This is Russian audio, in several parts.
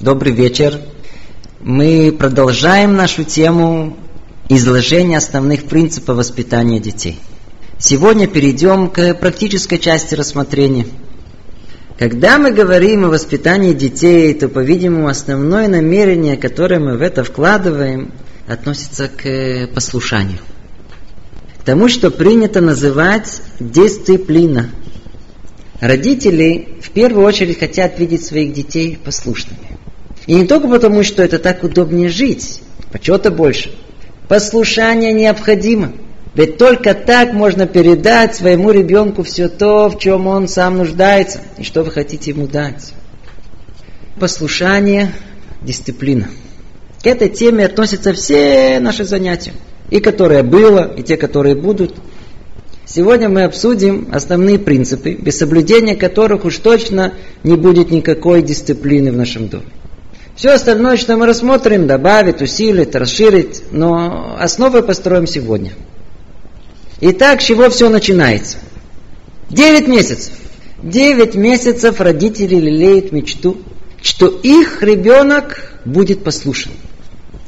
Добрый вечер. Мы продолжаем нашу тему изложения основных принципов воспитания детей. Сегодня перейдем к практической части рассмотрения. Когда мы говорим о воспитании детей, то, по-видимому, основное намерение, которое мы в это вкладываем, относится к послушанию. К тому, что принято называть дисциплина. Родители в первую очередь хотят видеть своих детей послушными. И не только потому, что это так удобнее жить, почета больше. Послушание необходимо. Ведь только так можно передать своему ребенку все то, в чем он сам нуждается, и что вы хотите ему дать. Послушание, дисциплина. К этой теме относятся все наши занятия. И которые было, и те, которые будут. Сегодня мы обсудим основные принципы, без соблюдения которых уж точно не будет никакой дисциплины в нашем доме. Все остальное, что мы рассмотрим, добавит, усилит, расширит, но основы построим сегодня. Итак, с чего все начинается? Девять месяцев. Девять месяцев родители лелеют мечту, что их ребенок будет послушен.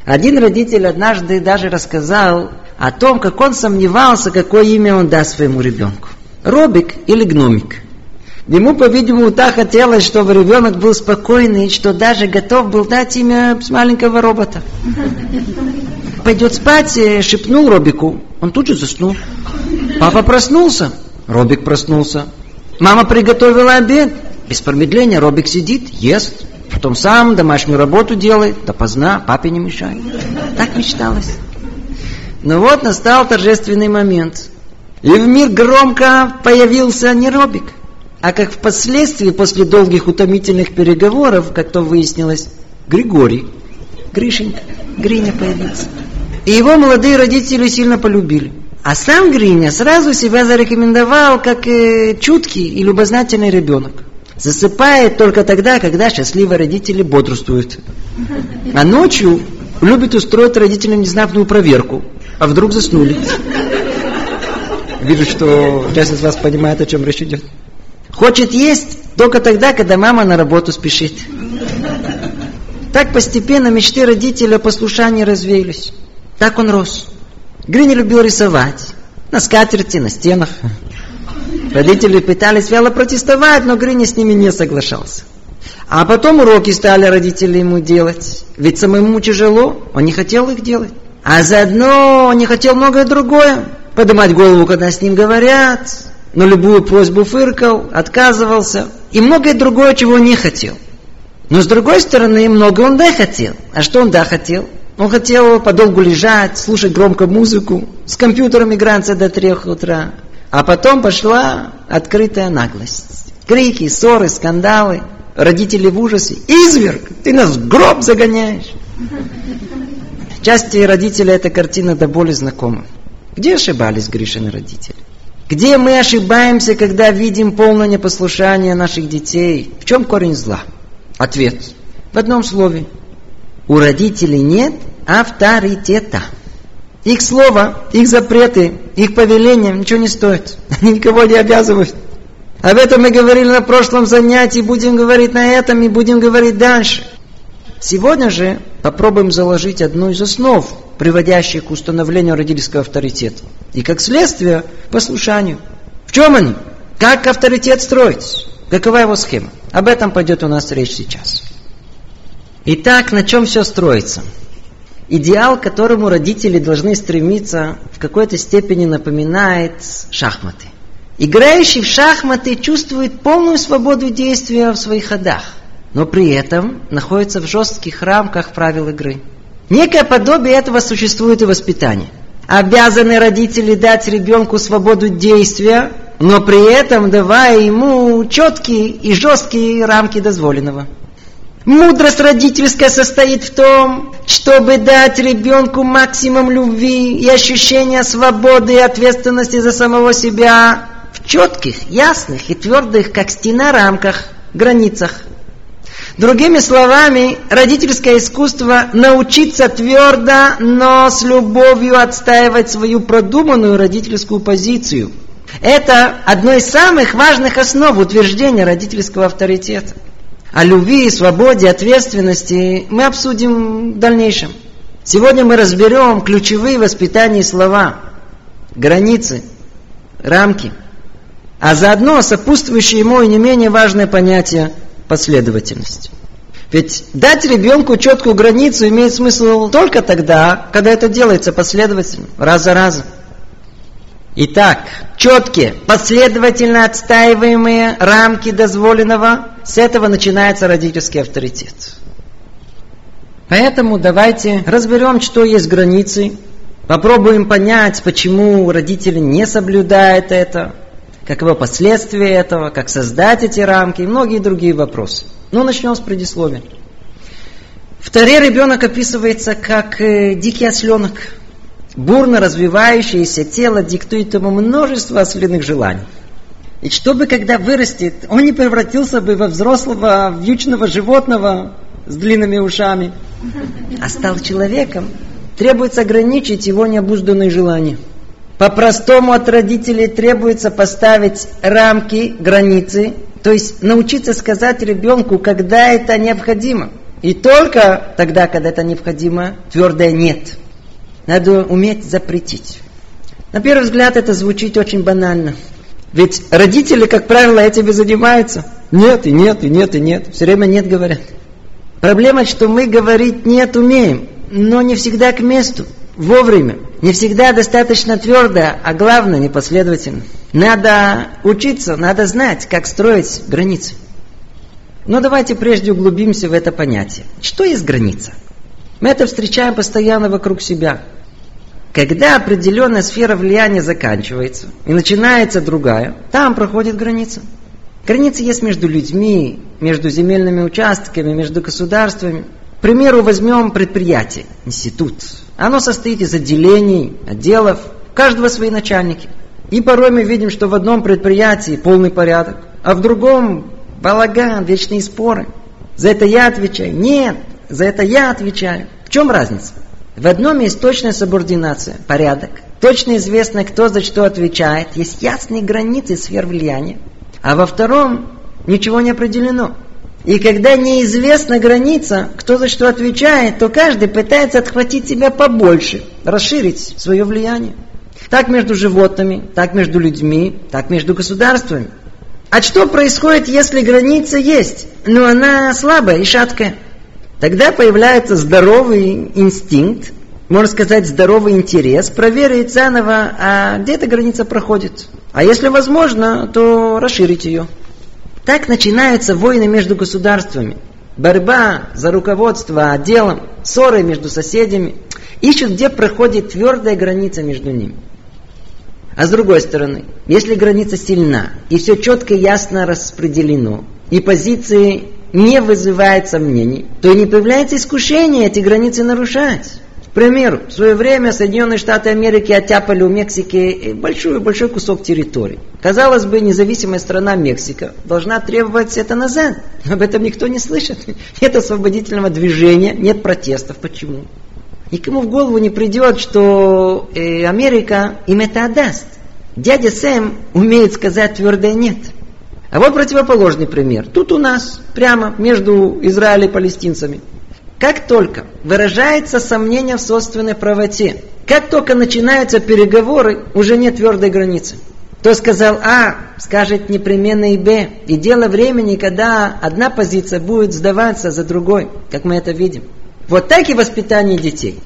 Один родитель однажды даже рассказал о том, как он сомневался, какое имя он даст своему ребенку. Робик или гномик – Ему, по-видимому, так хотелось, чтобы ребенок был спокойный, что даже готов был дать имя маленького робота. Пойдет спать, э, шепнул Робику. Он тут же заснул. Папа проснулся. Робик проснулся. Мама приготовила обед. Без промедления Робик сидит, ест. Потом сам домашнюю работу делает. Допоздна, папе не мешает. Так мечталось. Но вот настал торжественный момент. И в мир громко появился не Робик, а как впоследствии, после долгих утомительных переговоров, как то выяснилось, Григорий, Гришенька, Гриня появился. И его молодые родители сильно полюбили. А сам Гриня сразу себя зарекомендовал как э, чуткий и любознательный ребенок. Засыпает только тогда, когда счастливые родители бодрствуют. А ночью любит устроить родителям внезапную проверку. А вдруг заснули. Вижу, что часть из вас понимает, о чем речь идет. Хочет есть только тогда, когда мама на работу спешит. Так постепенно мечты родителя о послушании развеялись. Так он рос. Грини любил рисовать. На скатерти, на стенах. Родители пытались вяло протестовать, но Грини с ними не соглашался. А потом уроки стали родители ему делать. Ведь самому тяжело, он не хотел их делать. А заодно он не хотел многое другое. Поднимать голову, когда с ним говорят, на любую просьбу фыркал, отказывался и многое другое, чего не хотел. Но с другой стороны, много он да хотел. А что он да хотел? Он хотел подолгу лежать, слушать громко музыку, с компьютером играться до трех утра. А потом пошла открытая наглость. Крики, ссоры, скандалы. Родители в ужасе. Изверг, ты нас в гроб загоняешь. Части родителей эта картина до боли знакома. Где ошибались Гришины родители? Где мы ошибаемся, когда видим полное непослушание наших детей? В чем корень зла? Ответ. В одном слове. У родителей нет авторитета. Их слово, их запреты, их повеления ничего не стоят. Они никого не обязывают. Об этом мы говорили на прошлом занятии, будем говорить на этом и будем говорить дальше. Сегодня же попробуем заложить одну из основ, приводящих к установлению родительского авторитета. И как следствие, послушанию. В чем они? Как авторитет строить? Какова его схема? Об этом пойдет у нас речь сейчас. Итак, на чем все строится? Идеал, к которому родители должны стремиться, в какой-то степени напоминает шахматы. Играющий в шахматы чувствует полную свободу действия в своих ходах но при этом находится в жестких рамках правил игры. Некое подобие этого существует и в воспитании. Обязаны родители дать ребенку свободу действия, но при этом давая ему четкие и жесткие рамки дозволенного. Мудрость родительская состоит в том, чтобы дать ребенку максимум любви и ощущения свободы и ответственности за самого себя в четких, ясных и твердых, как стена, рамках, границах. Другими словами, родительское искусство научиться твердо, но с любовью отстаивать свою продуманную родительскую позицию. Это одно из самых важных основ утверждения родительского авторитета. О любви, свободе, ответственности мы обсудим в дальнейшем. Сегодня мы разберем ключевые воспитания слова, границы, рамки, а заодно сопутствующее ему и не менее важное понятие последовательность. Ведь дать ребенку четкую границу имеет смысл только тогда, когда это делается последовательно, раз за разом. Итак, четкие, последовательно отстаиваемые рамки дозволенного, с этого начинается родительский авторитет. Поэтому давайте разберем, что есть границы, попробуем понять, почему родители не соблюдают это, каковы последствия этого, как создать эти рамки и многие другие вопросы. Ну, начнем с предисловия. В Таре ребенок описывается как э, дикий осленок. Бурно развивающееся тело диктует ему множество ослиных желаний. И чтобы, когда вырастет, он не превратился бы во взрослого, вьючного животного с длинными ушами, а стал человеком, требуется ограничить его необузданные желания. По-простому от родителей требуется поставить рамки, границы, то есть научиться сказать ребенку, когда это необходимо. И только тогда, когда это необходимо, твердое нет. Надо уметь запретить. На первый взгляд это звучит очень банально. Ведь родители, как правило, этим и занимаются. Нет, и нет, и нет, и нет. Все время нет говорят. Проблема, что мы говорить нет умеем, но не всегда к месту, вовремя. Не всегда достаточно твердо, а главное непоследовательно. Надо учиться, надо знать, как строить границы. Но давайте прежде углубимся в это понятие. Что есть граница? Мы это встречаем постоянно вокруг себя. Когда определенная сфера влияния заканчивается и начинается другая, там проходит граница. Границы есть между людьми, между земельными участками, между государствами. К примеру, возьмем предприятие, институт. Оно состоит из отделений, отделов, каждого свои начальники. И порой мы видим, что в одном предприятии полный порядок, а в другом балаган, вечные споры. За это я отвечаю. Нет, за это я отвечаю. В чем разница? В одном есть точная субординация, порядок. Точно известно, кто за что отвечает. Есть ясные границы сфер влияния. А во втором ничего не определено. И когда неизвестна граница, кто за что отвечает, то каждый пытается отхватить себя побольше, расширить свое влияние. Так между животными, так между людьми, так между государствами. А что происходит, если граница есть, но она слабая и шаткая? Тогда появляется здоровый инстинкт, можно сказать, здоровый интерес проверить заново, а где эта граница проходит. А если возможно, то расширить ее. Так начинаются войны между государствами. Борьба за руководство отделом, ссоры между соседями. Ищут, где проходит твердая граница между ними. А с другой стороны, если граница сильна, и все четко и ясно распределено, и позиции не вызывают сомнений, то и не появляется искушение эти границы нарушать. К примеру, в свое время Соединенные Штаты Америки оттяпали у Мексики большой-большой кусок территории. Казалось бы, независимая страна Мексика должна требовать это назад. Об этом никто не слышит. Нет освободительного движения, нет протестов. Почему? Никому в голову не придет, что э, Америка им это отдаст. Дядя Сэм умеет сказать твердое «нет». А вот противоположный пример. Тут у нас, прямо между Израилем и палестинцами. Как только выражается сомнение в собственной правоте, как только начинаются переговоры, уже нет твердой границы. Кто сказал А, скажет непременно и Б. И дело времени, когда одна позиция будет сдаваться за другой, как мы это видим. Вот так и воспитание детей.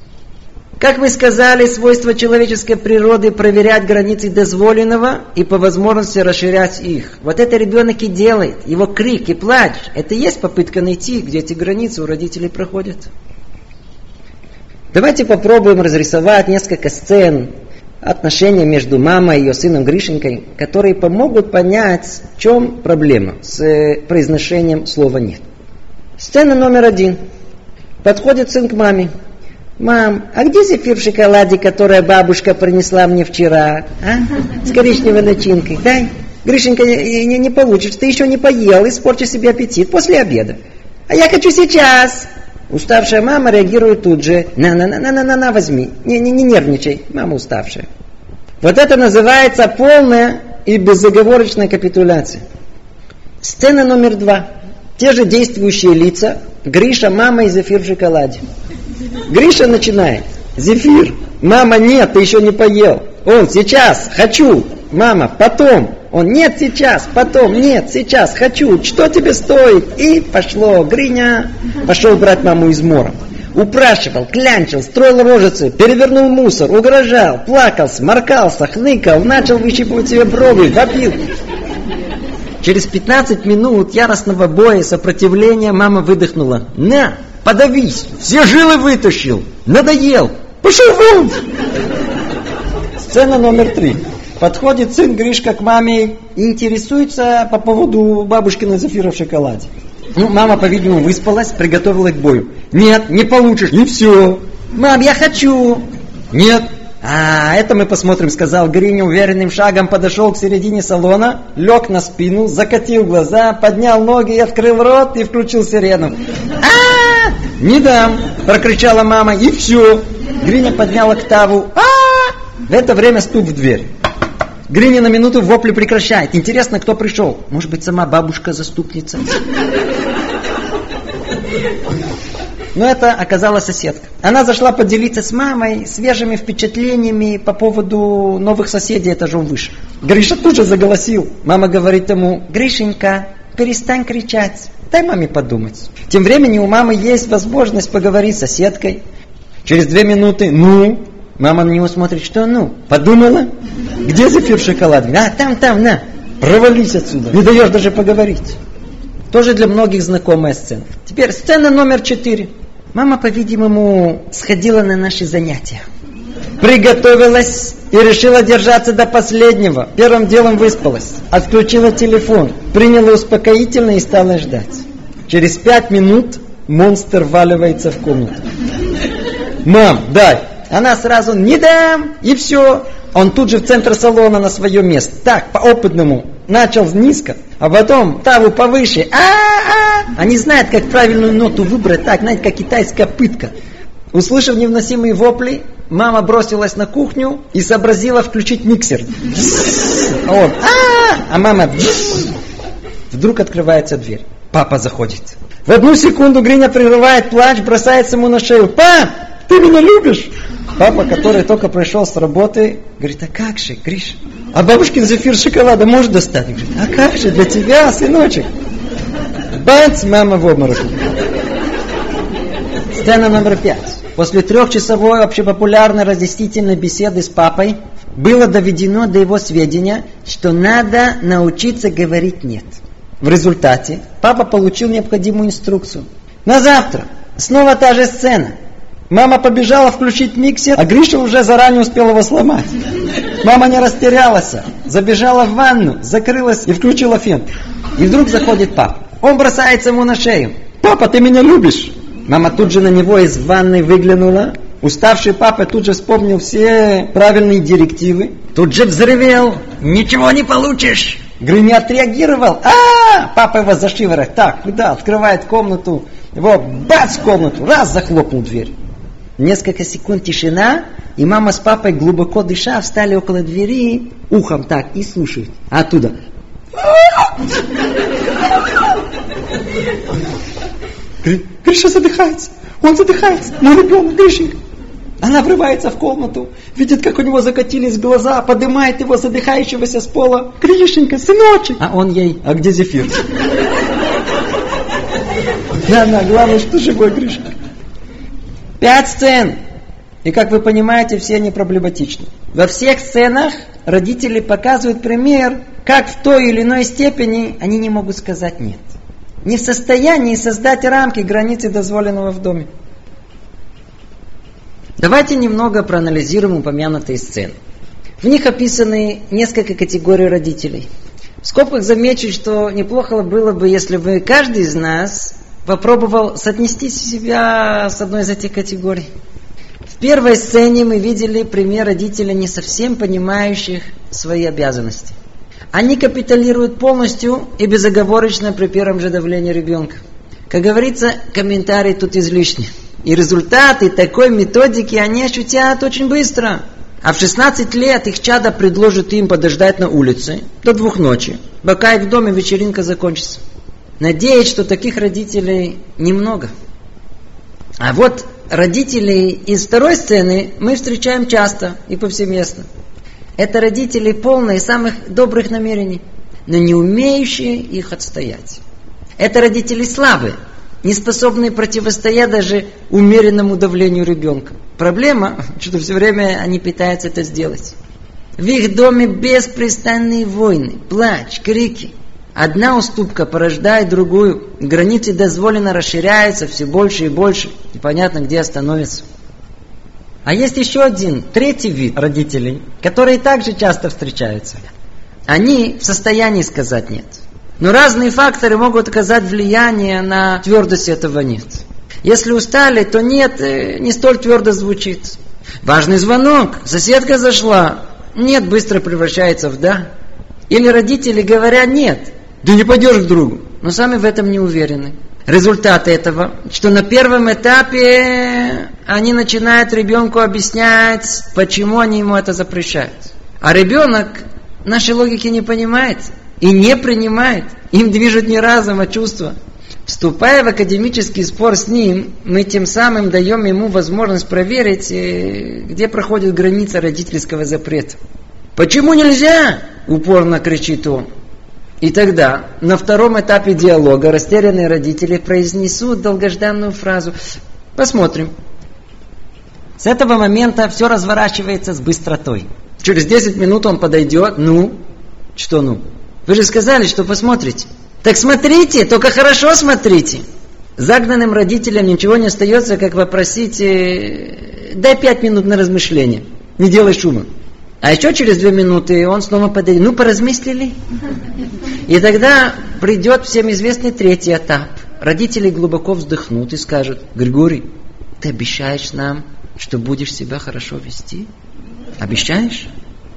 Как вы сказали, свойство человеческой природы проверять границы дозволенного и по возможности расширять их. Вот это ребенок и делает. Его крик и плач. Это и есть попытка найти, где эти границы у родителей проходят. Давайте попробуем разрисовать несколько сцен отношения между мамой и ее сыном Гришенькой, которые помогут понять, в чем проблема с э, произношением слова «нет». Сцена номер один – Подходит сын к маме. Мам, а где зефир в шоколаде, который бабушка принесла мне вчера? А? С коричневой начинкой. Дай. Гришенька, не, не, не получишь, ты еще не поел, испорчи себе аппетит после обеда. А я хочу сейчас. Уставшая мама реагирует тут же. На-на-на-на-на-на, возьми. Не, не, не нервничай, мама уставшая. Вот это называется полная и безоговорочная капитуляция. Сцена номер два. те же действующие лица, Гриша, мама и Зефир в шоколаде. Гриша начинает. Зефир, мама, нет, ты еще не поел. Он, сейчас, хочу. Мама, потом. Он, нет, сейчас, потом, нет, сейчас, хочу. Что тебе стоит? И пошло. Гриня пошел брать маму из мора. Упрашивал, клянчил, строил рожицы, перевернул мусор, угрожал, плакал, сморкался, хныкал, начал выщипывать себе брови, вопил. Через 15 минут яростного боя и сопротивления мама выдохнула. «На, подавись, все жилы вытащил, надоел, пошел вон!» Сцена номер три. Подходит сын Гришка к маме и интересуется по поводу бабушкиной зафира в шоколаде. Ну, мама, по-видимому, выспалась, приготовила к бою. Нет, не получишь, и все. Мам, я хочу. Нет. А, это мы посмотрим, сказал Гриня уверенным шагом, подошел к середине салона, лег на спину, закатил глаза, поднял ноги, открыл рот и включил сирену. А, не дам, прокричала мама, и все. Гриня поднял октаву. А, в это время стук в дверь. Гриня на минуту вопли прекращает. Интересно, кто пришел? Может быть, сама бабушка-заступница? Но это оказалась соседка. Она зашла поделиться с мамой свежими впечатлениями по поводу новых соседей этажом выше. Гриша тут же заголосил. Мама говорит ему, Гришенька, перестань кричать, дай маме подумать. Тем временем у мамы есть возможность поговорить с соседкой. Через две минуты, ну, мама на него смотрит, что ну, подумала? Где зефир в шоколаде? А, там, там, на, провались отсюда. Не даешь даже поговорить. Тоже для многих знакомая сцена. Теперь сцена номер четыре. Мама, по-видимому, сходила на наши занятия. Приготовилась и решила держаться до последнего. Первым делом выспалась. Отключила телефон. Приняла успокоительное и стала ждать. Через пять минут монстр валивается в комнату. Мам, дай. Она сразу не дам. И все. Он тут же в центр салона на свое место. Так, по опытному. Начал низко, а потом таву повыше. А, -а, -а! Они знают, как правильную ноту выбрать. Так, знаете, как китайская пытка. Услышав невносимые вопли, мама бросилась на кухню и сообразила включить миксер. А он, а, а мама... Вдруг открывается дверь. Папа заходит. В одну секунду Гриня прерывает плач, бросается ему на шею. «Пап, ты меня любишь?» Папа, который только пришел с работы, говорит, а как же, Гриш? А бабушкин зефир шоколада можешь достать? Говорит, а как же, для тебя, сыночек? Бац, мама в обморок. Сцена номер пять. После трехчасовой общепопулярной разъяснительной беседы с папой было доведено до его сведения, что надо научиться говорить «нет». В результате папа получил необходимую инструкцию. На завтра снова та же сцена – Мама побежала включить миксер, а Гриша уже заранее успел его сломать. Мама не растерялась, забежала в ванну, закрылась и включила фен. И вдруг заходит папа. Он бросается ему на шею. «Папа, ты меня любишь?» Мама тут же на него из ванны выглянула. Уставший папа тут же вспомнил все правильные директивы. Тут же взрывел. «Ничего не получишь!» Грыня отреагировал. а Папа его за шиворот. Так, куда? Открывает комнату. Его бац в комнату. Раз захлопнул дверь. Несколько секунд тишина, и мама с папой, глубоко дыша, встали около двери, ухом так, и слушают. А оттуда. Гриша задыхается. Он задыхается. Мой ребенок, Гришенька. Она врывается в комнату, видит, как у него закатились глаза, поднимает его задыхающегося с пола. Гришенька, сыночек. А он ей, а где зефир? Да, да, главное, что живой Гришенька. Пять сцен. И как вы понимаете, все они проблематичны. Во всех сценах родители показывают пример, как в той или иной степени они не могут сказать «нет». Не в состоянии создать рамки, границы дозволенного в доме. Давайте немного проанализируем упомянутые сцены. В них описаны несколько категорий родителей. В скобках замечу, что неплохо было бы, если бы каждый из нас попробовал соотнести себя с одной из этих категорий. В первой сцене мы видели пример родителей, не совсем понимающих свои обязанности. Они капиталируют полностью и безоговорочно при первом же давлении ребенка. Как говорится, комментарий тут излишний. И результаты такой методики они ощутят очень быстро. А в 16 лет их чада предложит им подождать на улице до двух ночи, пока их в доме вечеринка закончится. Надеюсь, что таких родителей немного. А вот родителей из второй сцены мы встречаем часто и повсеместно. Это родители полные самых добрых намерений, но не умеющие их отстоять. Это родители слабые, не способные противостоять даже умеренному давлению ребенка. Проблема, что все время они пытаются это сделать. В их доме беспрестанные войны, плач, крики. Одна уступка порождает другую. Границы дозволено расширяются все больше и больше. Непонятно, где остановится. А есть еще один, третий вид родителей, которые также часто встречаются. Они в состоянии сказать «нет». Но разные факторы могут оказать влияние на твердость этого «нет». Если устали, то «нет» э, не столь твердо звучит. Важный звонок, соседка зашла, «нет» быстро превращается в «да». Или родители говорят «нет», да не пойдешь к другу, но сами в этом не уверены. Результат этого, что на первом этапе они начинают ребенку объяснять, почему они ему это запрещают. А ребенок нашей логики не понимает и не принимает. Им движет не разум, а чувство. Вступая в академический спор с ним, мы тем самым даем ему возможность проверить, э, где проходит граница родительского запрета. «Почему нельзя?» – упорно кричит он. И тогда на втором этапе диалога растерянные родители произнесут долгожданную фразу «Посмотрим». С этого момента все разворачивается с быстротой. Через 10 минут он подойдет, ну, что ну? Вы же сказали, что посмотрите. Так смотрите, только хорошо смотрите. Загнанным родителям ничего не остается, как попросить, э, дай пять минут на размышление. Не делай шума. А еще через две минуты он снова подойдет. Ну, поразмыслили? И тогда придет всем известный третий этап. Родители глубоко вздохнут и скажут, Григорий, ты обещаешь нам, что будешь себя хорошо вести? Обещаешь?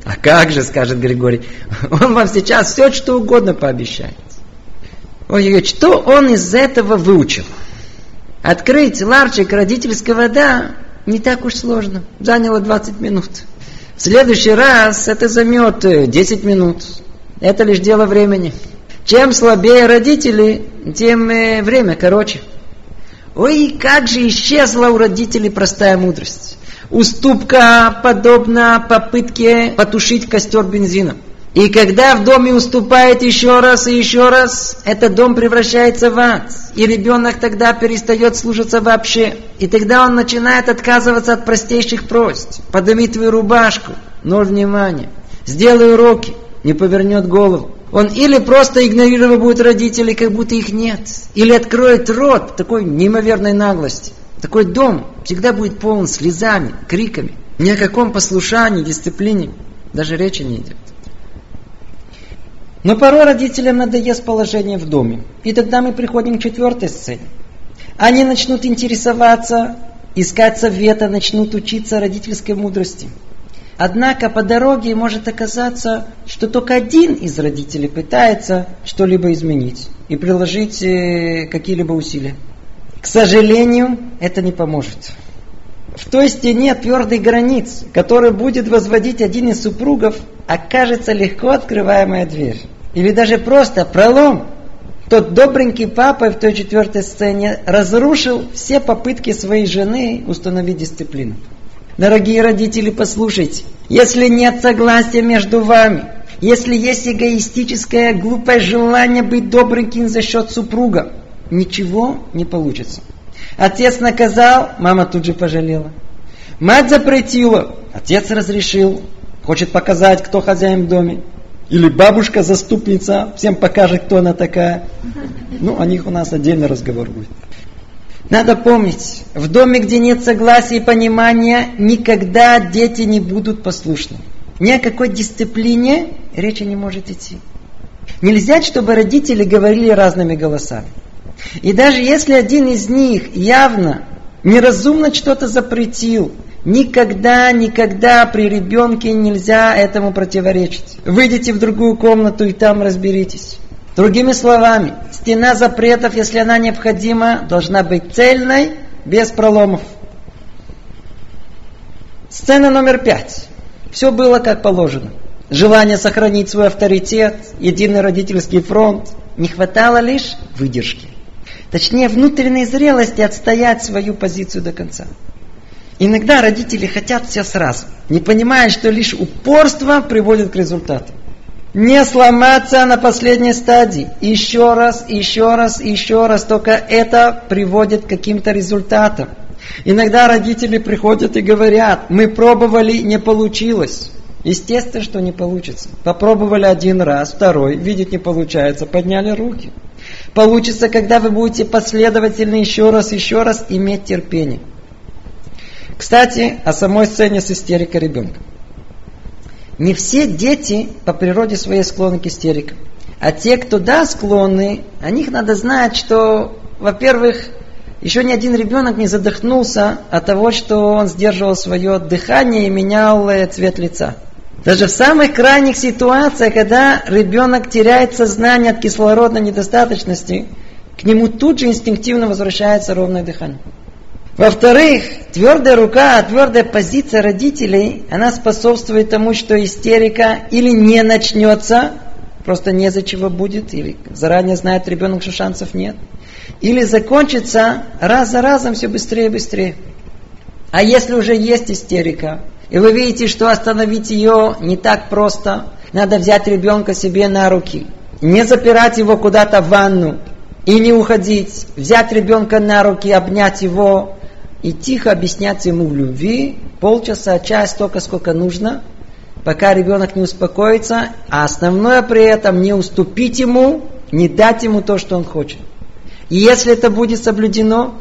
А как же, скажет Григорий, он вам сейчас все, что угодно пообещает. Ой-ой, что он из этого выучил? Открыть ларчик родительского «да» не так уж сложно. Заняло 20 минут. В следующий раз это займет 10 э, минут. Это лишь дело времени. Чем слабее родители, тем э, время короче. Ой, как же исчезла у родителей простая мудрость. Уступка подобна попытке потушить костер бензином. И когда в доме уступает еще раз и еще раз, этот дом превращается в ад. И ребенок тогда перестает слушаться вообще. И тогда он начинает отказываться от простейших просьб. Подними твою рубашку, ноль внимания. Сделай уроки, не повернет голову. Он или просто игнорировать будет родителей, как будто их нет. Или откроет рот такой неимоверной наглости. Такой дом всегда будет полон слезами, криками. Ни о каком послушании, дисциплине даже речи не идет. Но порой родителям надоест положение в доме. И тогда мы приходим к четвертой сцене. Они начнут интересоваться, искать совета, начнут учиться родительской мудрости. Однако по дороге может оказаться, что только один из родителей пытается что-либо изменить и приложить э, какие-либо усилия. К сожалению, это не поможет. В той стене твердых границ, который будет возводить один из супругов, окажется легко открываемая дверь. Или даже просто пролом. Тот добренький папа в той четвертой сцене разрушил все попытки своей жены установить дисциплину. Дорогие родители, послушайте. Если нет согласия между вами, если есть эгоистическое глупое желание быть добреньким за счет супруга, ничего не получится. Отец наказал, мама тут же пожалела. Мать запретила, отец разрешил. Хочет показать, кто хозяин в доме. Или бабушка-заступница всем покажет, кто она такая. Ну, о них у нас отдельный разговор будет. Надо помнить, в доме, где нет согласия и понимания, никогда дети не будут послушны. Ни о какой дисциплине речи не может идти. Нельзя, чтобы родители говорили разными голосами. И даже если один из них явно неразумно что-то запретил, Никогда, никогда при ребенке нельзя этому противоречить. Выйдите в другую комнату и там разберитесь. Другими словами, стена запретов, если она необходима, должна быть цельной, без проломов. Сцена номер пять. Все было как положено. желание сохранить свой авторитет, единый родительский фронт. Не хватало лишь выдержки. Точнее, внутренней зрелости отстоять свою позицию до конца. Иногда родители хотят все сразу, не понимая, что лишь упорство приводит к результату. Не сломаться на последней стадии. Еще раз, еще раз, еще раз. Только это приводит к каким-то результатам. Иногда родители приходят и говорят, мы пробовали, не получилось. Естественно, что не получится. Попробовали один раз, второй, видеть не получается, подняли руки. Получится, когда вы будете последовательно еще раз, еще раз иметь терпение. Кстати, о самой сцене с истерикой ребенка. Не все дети по природе своей склонны к истерикам. А те, кто да, склонны, о них надо знать, что, во-первых, еще ни один ребенок не задохнулся от того, что он сдерживал свое дыхание и менял э, цвет лица. Даже в самых крайних ситуациях, когда ребенок теряет сознание от кислородной недостаточности, к нему тут же инстинктивно возвращается ровное дыхание. Во-вторых, твердая рука, твердая позиция родителей, она способствует тому, что истерика или не начнется, просто не за чего будет, или заранее знает ребенок, что шансов нет, или закончится раз за разом все быстрее и быстрее. А если уже есть истерика, и вы видите, что остановить ее не так просто, надо взять ребенка себе на руки, не запирать его куда-то в ванну и не уходить, взять ребенка на руки, обнять его, и тихо объясняться ему в любви, полчаса, час, столько, сколько нужно, пока ребенок не успокоится, а основное при этом не уступить ему, не дать ему то, что он хочет. И если это будет соблюдено,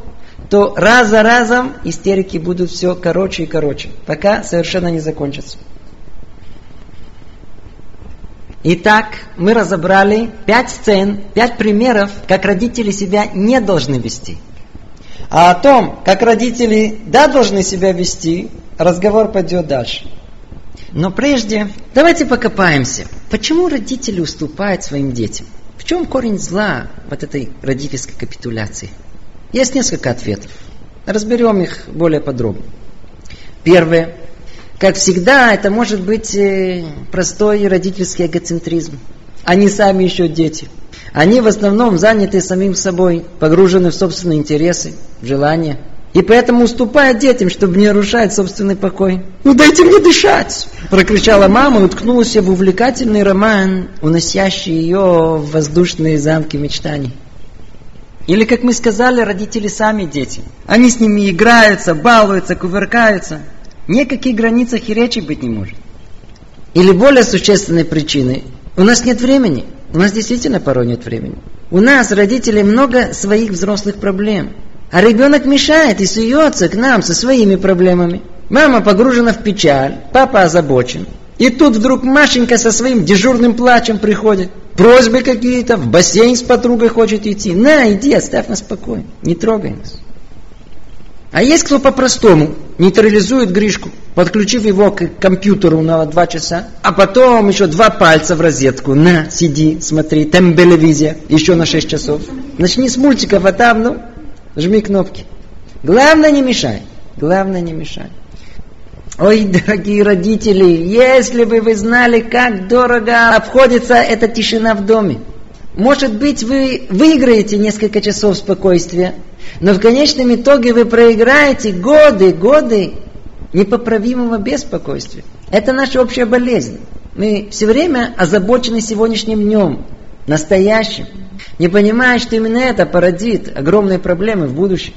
то раз за разом истерики будут все короче и короче, пока совершенно не закончатся. Итак, мы разобрали пять сцен, пять примеров, как родители себя не должны вести – а о том, как родители да должны себя вести, разговор пойдет дальше. Но прежде давайте покопаемся. Почему родители уступают своим детям? В чем корень зла вот этой родительской капитуляции? Есть несколько ответов. Разберем их более подробно. Первое. Как всегда, это может быть э, простой родительский эгоцентризм. Они сами еще дети. Они в основном заняты самим собой, погружены в собственные интересы, желания. И поэтому уступают детям, чтобы не нарушать собственный покой. «Ну дайте мне дышать!» Прокричала мама и уткнулась в увлекательный роман, уносящий ее в воздушные замки мечтаний. Или, как мы сказали, родители сами дети. Они с ними играются, балуются, кувыркаются. Ни о каких границах и речи быть не может. Или более существенной причиной. У нас нет времени. У нас действительно порой нет времени. У нас, родителей, много своих взрослых проблем. А ребенок мешает и суется к нам со своими проблемами. Мама погружена в печаль, папа озабочен. И тут вдруг Машенька со своим дежурным плачем приходит. Просьбы какие-то, в бассейн с подругой хочет идти. На, иди, оставь нас спокойно, не трогай нас. А есть кто по-простому нейтрализует Гришку, подключив его к компьютеру на два часа, а потом еще два пальца в розетку. На, сиди, смотри, тембелевизия, еще на шесть часов. Начни с мультиков, а там, ну, жми кнопки. Главное не мешай. Главное не мешай. Ой, дорогие родители, если бы вы знали, как дорого обходится эта тишина в доме. Может быть, вы выиграете несколько часов спокойствия, но в конечном итоге вы проиграете годы, годы непоправимого беспокойствия. Это наша общая болезнь. Мы все время озабочены сегодняшним днем, настоящим, не понимая, что именно это породит огромные проблемы в будущем.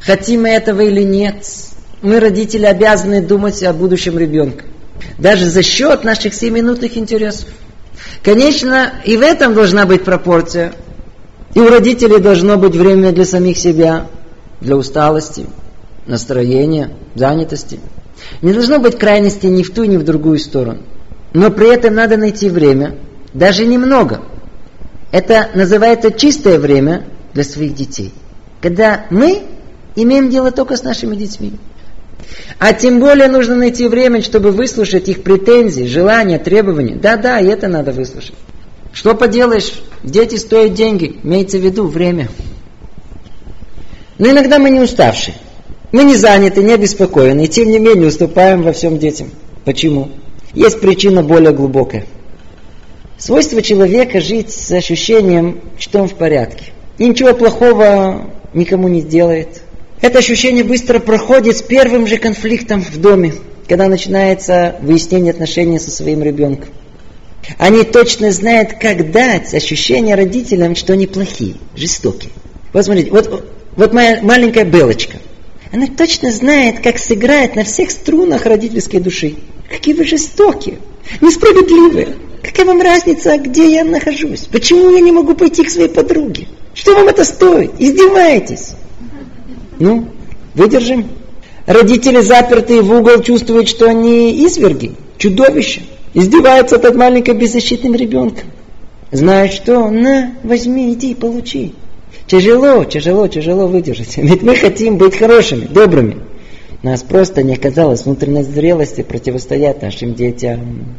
Хотим мы этого или нет, мы, родители, обязаны думать о будущем ребенка. Даже за счет наших семиминутных интересов. Конечно, и в этом должна быть пропорция. И у родителей должно быть время для самих себя, для усталости, настроения, занятости. Не должно быть крайности ни в ту, ни в другую сторону. Но при этом надо найти время, даже немного. Это называется чистое время для своих детей. Когда мы имеем дело только с нашими детьми. А тем более нужно найти время, чтобы выслушать их претензии, желания, требования. Да-да, и это надо выслушать. Что поделаешь, дети стоят деньги, имеется в виду время. Но иногда мы не уставшие. Мы не заняты, не обеспокоены, и тем не менее уступаем во всем детям. Почему? Есть причина более глубокая. Свойство человека жить с ощущением, что он в порядке. И ничего плохого никому не делает. Это ощущение быстро проходит с первым же конфликтом в доме, когда начинается выяснение отношений со своим ребенком. Они точно знают, как дать ощущение родителям, что они плохие, жестокие. Вот смотрите, вот, вот моя маленькая Белочка. Она точно знает, как сыграет на всех струнах родительской души. Какие вы жестокие, несправедливые. Какая вам разница, где я нахожусь? Почему я не могу пойти к своей подруге? Что вам это стоит? Издеваетесь? Ну, выдержим. Родители, запертые в угол, чувствуют, что они изверги, чудовища. Издеваются над маленьким беззащитным ребенком. Знают что? На, возьми, иди, получи. Тяжело, тяжело, тяжело выдержать. Ведь мы хотим быть хорошими, добрыми. Нас просто не оказалось внутренней зрелости противостоять нашим детям.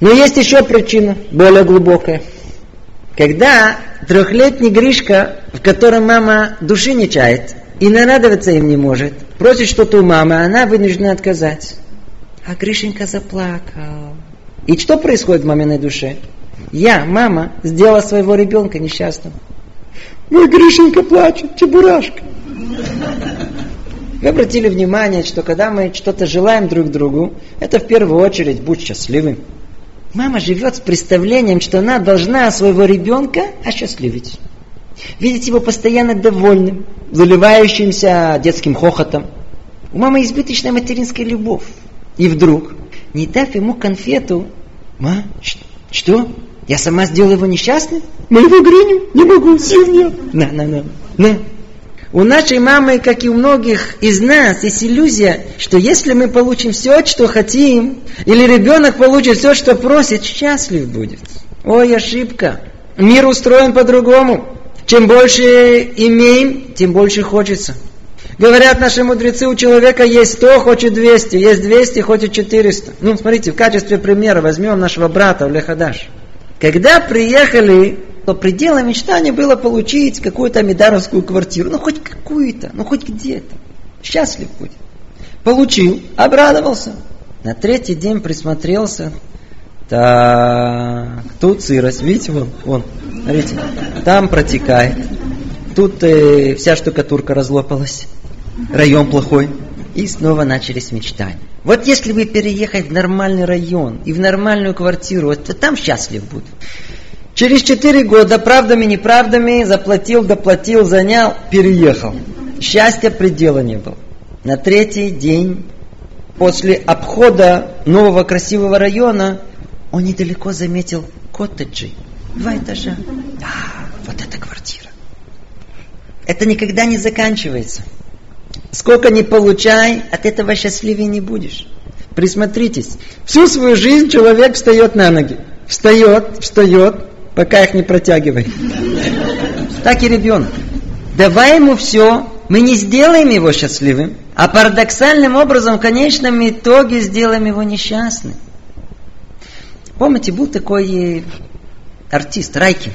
Но есть еще причина, более глубокая. Когда трехлетний Гришка, в котором мама души не чает, и нарадоваться им не может, просит что-то у мамы, она вынуждена отказать. А Гришенька заплакал. И что происходит в маминой душе? Я, мама, сделала своего ребенка несчастным. Мой Гришенька плачет, чебурашка. Вы обратили внимание, что когда мы что-то желаем друг другу, это в первую очередь будь счастливым. Мама живет с представлением, что она должна своего ребенка осчастливить. Видеть его постоянно довольным, заливающимся детским хохотом. У мамы избыточная материнская любовь. И вдруг, не дав ему конфету, «Ма, что? Я сама сделала его несчастным? Моего Гриню не могу, сил нет». На, на, на, на. У нашей мамы, как и у многих из нас, есть иллюзия, что если мы получим все, что хотим, или ребенок получит все, что просит, счастлив будет. Ой, ошибка. Мир устроен по-другому. Чем больше имеем, тем больше хочется. Говорят наши мудрецы, у человека есть 100, хочет 200, есть 200, хочет 400. Ну, смотрите, в качестве примера возьмем нашего брата Улехадаш. Когда приехали, то пределом мечтания было получить какую-то амидаровскую квартиру. Ну, хоть какую-то, ну, хоть где-то. Счастлив будет. Получил, обрадовался. На третий день присмотрелся. Так, тут сырость, видите, вон, вон, смотрите, там протекает. Тут э, вся штукатурка разлопалась район плохой. И снова начались мечтания. Вот если вы переехать в нормальный район и в нормальную квартиру, то там счастлив буду. Через четыре года правдами, неправдами заплатил, доплатил, занял, переехал. Счастья предела не было. На третий день после обхода нового красивого района он недалеко заметил коттеджи. Два этажа. Да, вот эта квартира. Это никогда не заканчивается. Сколько не получай, от этого счастливее не будешь. Присмотритесь. Всю свою жизнь человек встает на ноги. Встает, встает, пока их не протягивает. Так и ребенок. Давай ему все, мы не сделаем его счастливым, а парадоксальным образом в конечном итоге сделаем его несчастным. Помните, был такой артист Райкин.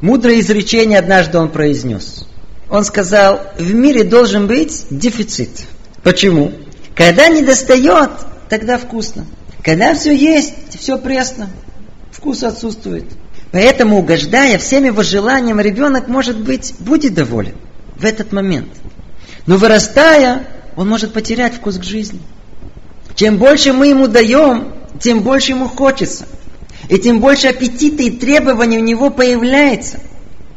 Мудрое изречение однажды он произнес он сказал, в мире должен быть дефицит. Почему? Когда не достает, тогда вкусно. Когда все есть, все пресно. Вкус отсутствует. Поэтому, угождая всем его желаниям, ребенок, может быть, будет доволен в этот момент. Но вырастая, он может потерять вкус к жизни. Чем больше мы ему даем, тем больше ему хочется. И тем больше аппетита и требований у него появляется.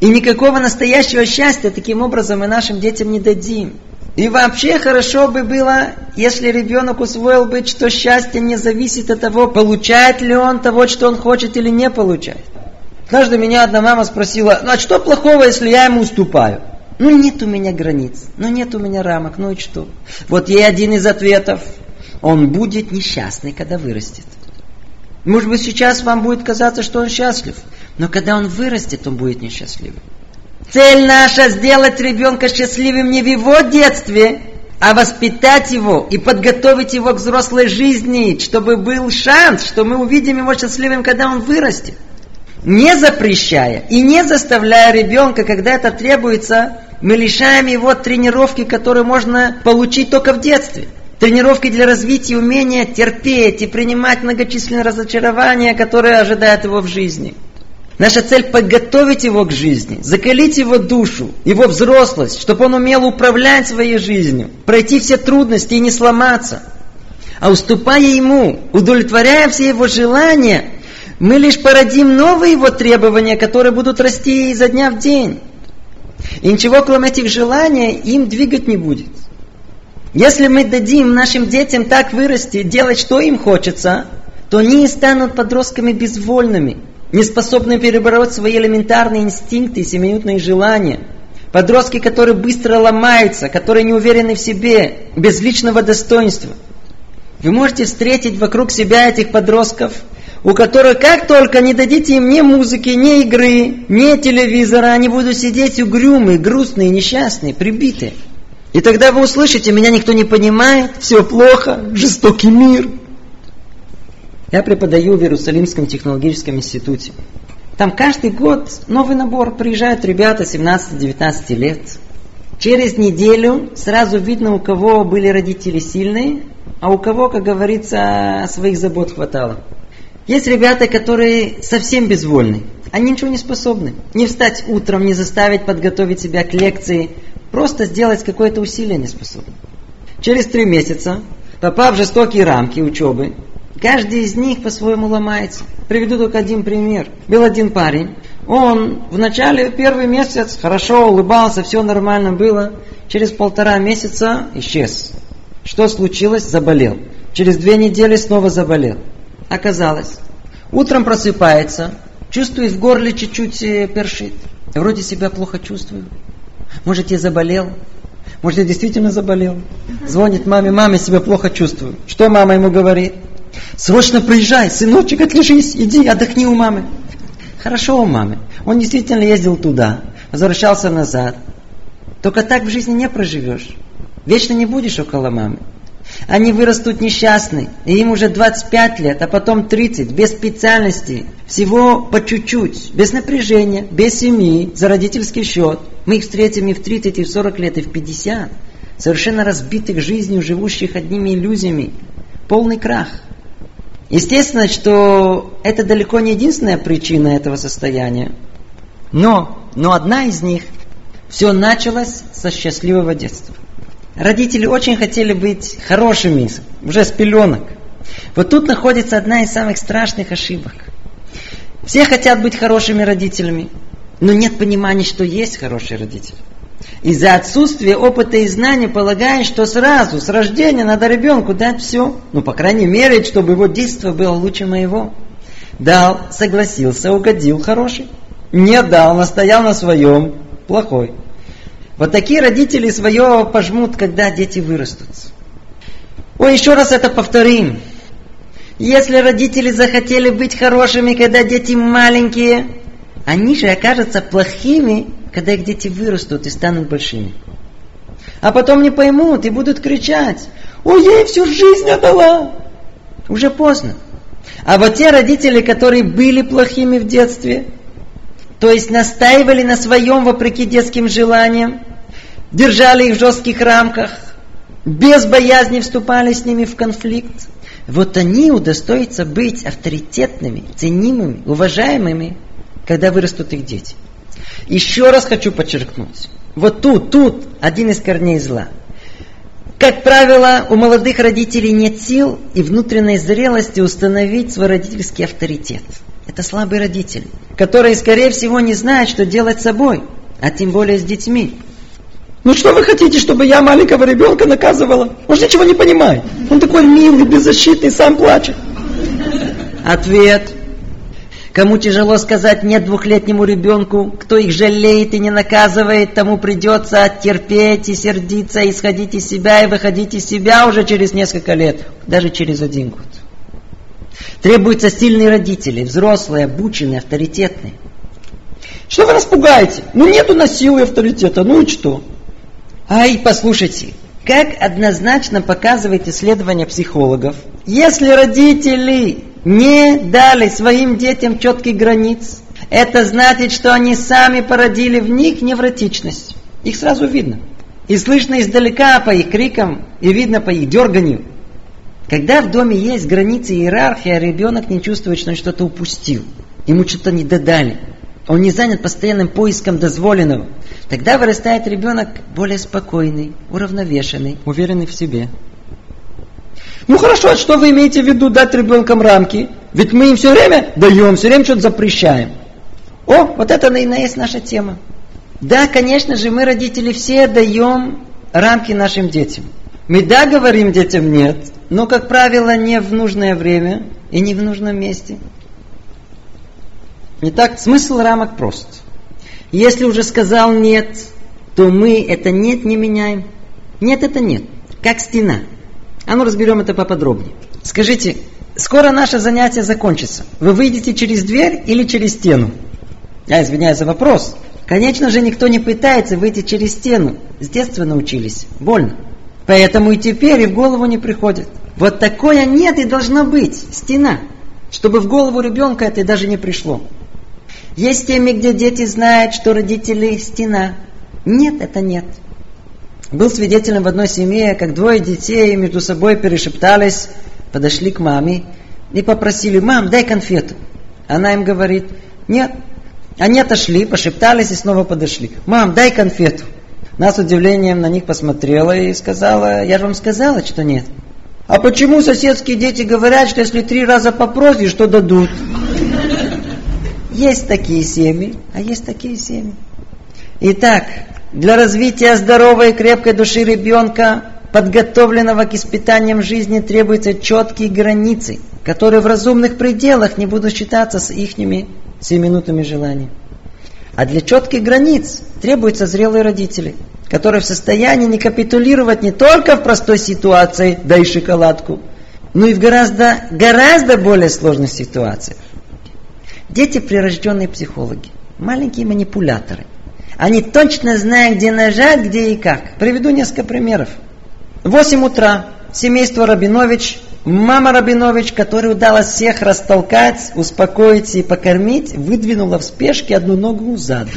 И никакого настоящего счастья таким образом мы нашим детям не дадим. И вообще хорошо бы было, если ребенок усвоил бы, что счастье не зависит от того, получает ли он того, что он хочет или не получает. Каждый меня одна мама спросила, ну а что плохого, если я ему уступаю? Ну нет у меня границ, ну нет у меня рамок, ну и что? Вот ей один из ответов. Он будет несчастный, когда вырастет. Может быть, сейчас вам будет казаться, что он счастлив, но когда он вырастет, он будет несчастливым. Цель наша сделать ребенка счастливым не в его детстве, а воспитать его и подготовить его к взрослой жизни, чтобы был шанс, что мы увидим его счастливым, когда он вырастет. Не запрещая и не заставляя ребенка, когда это требуется, мы лишаем его тренировки, которые можно получить только в детстве. тренировкой для развития умения терпеть и принимать многочисленные разочарования, которые ожидают его в жизни. Наша цель подготовить его к жизни, закалить его душу, его взрослость, чтобы он умел управлять своей жизнью, пройти все трудности и не сломаться. А уступая ему, удовлетворяя все его желания, мы лишь породим новые его требования, которые будут расти изо дня в день. И ничего, кроме этих желаний, им двигать не будет. Если мы дадим нашим детям так вырасти, делать, что им хочется, то они станут подростками безвольными, не способными перебороть свои элементарные инстинкты и семиминутные желания. Подростки, которые быстро ломаются, которые не уверены в себе, без личного достоинства. Вы можете встретить вокруг себя этих подростков, у которых как только не дадите им ни музыки, ни игры, ни телевизора, они будут сидеть угрюмые, грустные, несчастные, прибитые. И тогда вы услышите, меня никто не понимает, все плохо, жестокий мир. Я преподаю в Иерусалимском технологическом институте. Там каждый год новый набор, приезжают ребята 17-19 лет. Через неделю сразу видно, у кого были родители сильные, а у кого, как говорится, своих забот хватало. Есть ребята, которые совсем безвольны. Они ничего не способны. Не встать утром, не заставить подготовить себя к лекции, Просто сделать какое-то усилие не способны. Через три месяца, попав в жестокие рамки учебы, каждый из них по-своему ломается. Приведу только один пример. Был один парень, он в начале первый месяц хорошо улыбался, все нормально было. Через полтора месяца исчез. Что случилось? Заболел. Через две недели снова заболел. Оказалось, утром просыпается, чувствует в горле чуть-чуть э, першит. Вроде себя плохо чувствую. Может, я заболел? Может, я действительно заболел? Звонит маме, маме себя плохо чувствую. Что мама ему говорит? Срочно приезжай, сыночек, отлежись, иди, отдохни у мамы. Хорошо у мамы. Он действительно ездил туда, возвращался назад. Только так в жизни не проживешь. Вечно не будешь около мамы. Они вырастут несчастны, и им уже 25 лет, а потом 30, без специальности, всего по чуть-чуть, без напряжения, без семьи, за родительский счет. Мы их встретим и в 30, и в 40 лет, и в 50. Совершенно разбитых жизнью, живущих одними иллюзиями. Полный крах. Естественно, что это далеко не единственная причина этого состояния. Но, но одна из них, все началось со счастливого детства. Родители очень хотели быть хорошими, уже с пеленок. Вот тут находится одна из самых страшных ошибок. Все хотят быть хорошими родителями, но нет понимания, что есть хороший родитель. Из-за отсутствия опыта и знаний полагаешь, что сразу, с рождения надо ребенку дать все. Ну, по крайней мере, чтобы его действие было лучше моего. Дал, согласился, угодил, хороший. Не дал, настоял на своем, плохой. Вот такие родители свое пожмут, когда дети вырастут. Ой, еще раз это повторим. Если родители захотели быть хорошими, когда дети маленькие, они же окажутся плохими, когда их дети вырастут и станут большими. А потом не поймут и будут кричать, ой, ей всю жизнь отдала. Уже поздно. А вот те родители, которые были плохими в детстве, то есть настаивали на своем вопреки детским желаниям, держали их в жестких рамках, без боязни вступали с ними в конфликт. Вот они удостоятся быть авторитетными, ценимыми, уважаемыми, когда вырастут их дети. Еще раз хочу подчеркнуть. Вот тут, тут один из корней зла. Как правило, у молодых родителей нет сил и внутренней зрелости установить свой родительский авторитет. Это слабый родитель, который, скорее всего, не знает, что делать с собой, а тем более с детьми. Ну что вы хотите, чтобы я маленького ребенка наказывала? Он же ничего не понимает. Он такой милый, беззащитный, сам плачет. Ответ. Кому тяжело сказать нет двухлетнему ребенку, кто их жалеет и не наказывает, тому придется терпеть и сердиться, исходить из себя и выходить из себя уже через несколько лет, даже через один год. Требуются сильные родители, взрослые, обученные, авторитетные. Что вы нас пугаете? Ну нету на силы авторитета, ну и что? Ай, послушайте, как однозначно показывает исследование психологов, если родители не дали своим детям четких границ, это значит, что они сами породили в них невротичность. Их сразу видно. И слышно издалека по их крикам, и видно по их дерганию. Когда в доме есть границы и иерархия, ребенок не чувствует, что он что-то упустил. Ему что-то не додали. Он не занят постоянным поиском дозволенного. Тогда вырастает ребенок более спокойный, уравновешенный, уверенный в себе. Ну хорошо, а что вы имеете в виду дать ребенкам рамки? Ведь мы им все время даем, все время что-то запрещаем. О, вот это и есть наша тема. Да, конечно же, мы, родители, все даем рамки нашим детям. Мы да говорим детям нет, но, как правило, не в нужное время и не в нужном месте. Итак, смысл рамок прост. Если уже сказал нет, то мы это нет не меняем. Нет, это нет. Как стена. А ну разберем это поподробнее. Скажите, скоро наше занятие закончится. Вы выйдете через дверь или через стену? Я извиняюсь за вопрос. Конечно же, никто не пытается выйти через стену. С детства научились. Больно. Поэтому и теперь и в голову не приходит. Вот такое нет и должно быть. Стена. Чтобы в голову ребенка это даже не пришло. Есть темы, где дети знают, что родители стена. Нет, это нет. Был свидетелем в одной семье, как двое детей между собой перешептались, подошли к маме и попросили, мам, дай конфету. Она им говорит, нет. Они отошли, пошептались и снова подошли. Мам, дай конфету. Она с удивлением на них посмотрела и сказала, я же вам сказала, что нет. А почему соседские дети говорят, что если три раза попросишь, что дадут? Есть такие семьи, а есть такие семьи. Итак, для развития здоровой и крепкой души ребенка, подготовленного к испытаниям жизни, требуются четкие границы, которые в разумных пределах не будут считаться с ихними семинутными желаниями. А для четких границ требуются зрелые родители, которые в состоянии не капитулировать не только в простой ситуации, да и шоколадку, но и в гораздо, гораздо более сложных ситуациях. Дети прирожденные психологи, маленькие манипуляторы – они точно знают, где нажать, где и как. Приведу несколько примеров. В 8 утра семейство Рабинович, мама Рабинович, которой удалось всех растолкать, успокоить и покормить, выдвинула в спешке одну ногу за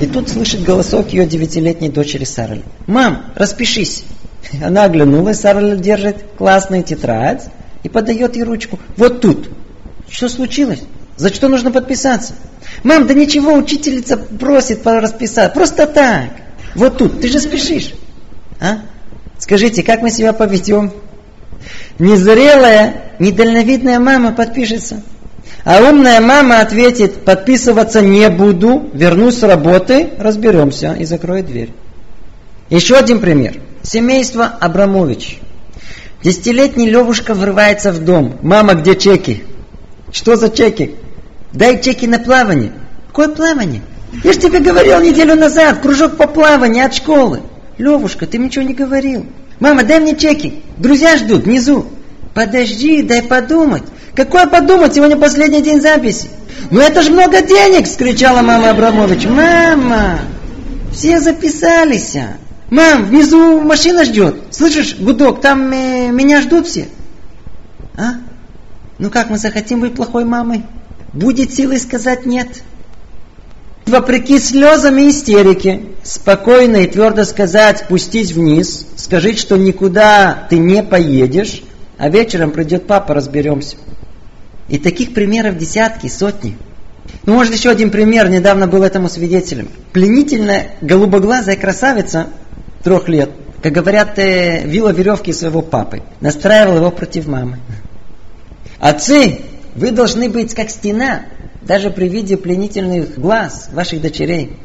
И тут слышит голосок ее девятилетней дочери Сарали. «Мам, распишись!» Она оглянулась, Сарали держит классную тетрадь и подает ей ручку. «Вот тут!» «Что случилось? За что нужно подписаться?» Мам, да ничего, учительница просит расписать. Просто так. Вот тут, ты же спешишь. А? Скажите, как мы себя поведем? Незрелая, недальновидная мама подпишется. А умная мама ответит, подписываться не буду, вернусь с работы, разберемся и закроет дверь. Еще один пример. Семейство Абрамович. Десятилетний Левушка врывается в дом. Мама, где чеки? Что за чеки? Дай чеки на плавание. Какое плавание? Я же тебе говорил неделю назад, кружок по плаванию от школы. Левушка, ты ничего не говорил. Мама, дай мне чеки. Друзья ждут внизу. Подожди, дай подумать. Какое подумать? Сегодня последний день записи. Ну это же много денег, скричала мама Абрамович. Мама, все записались. Мам, внизу машина ждет. Слышишь, гудок, там э, меня ждут все. А? Ну как мы захотим быть плохой мамой? будет силой сказать «нет». Вопреки слезам и истерике, спокойно и твердо сказать «спустись вниз», скажи, что никуда ты не поедешь, а вечером придет папа, разберемся. И таких примеров десятки, сотни. Ну, может, еще один пример, недавно был этому свидетелем. Пленительная голубоглазая красавица трех лет, как говорят, э, вила веревки своего папы, настраивал его против мамы. Отцы вы должны быть как стена, даже при виде пленительных глаз ваших дочерей.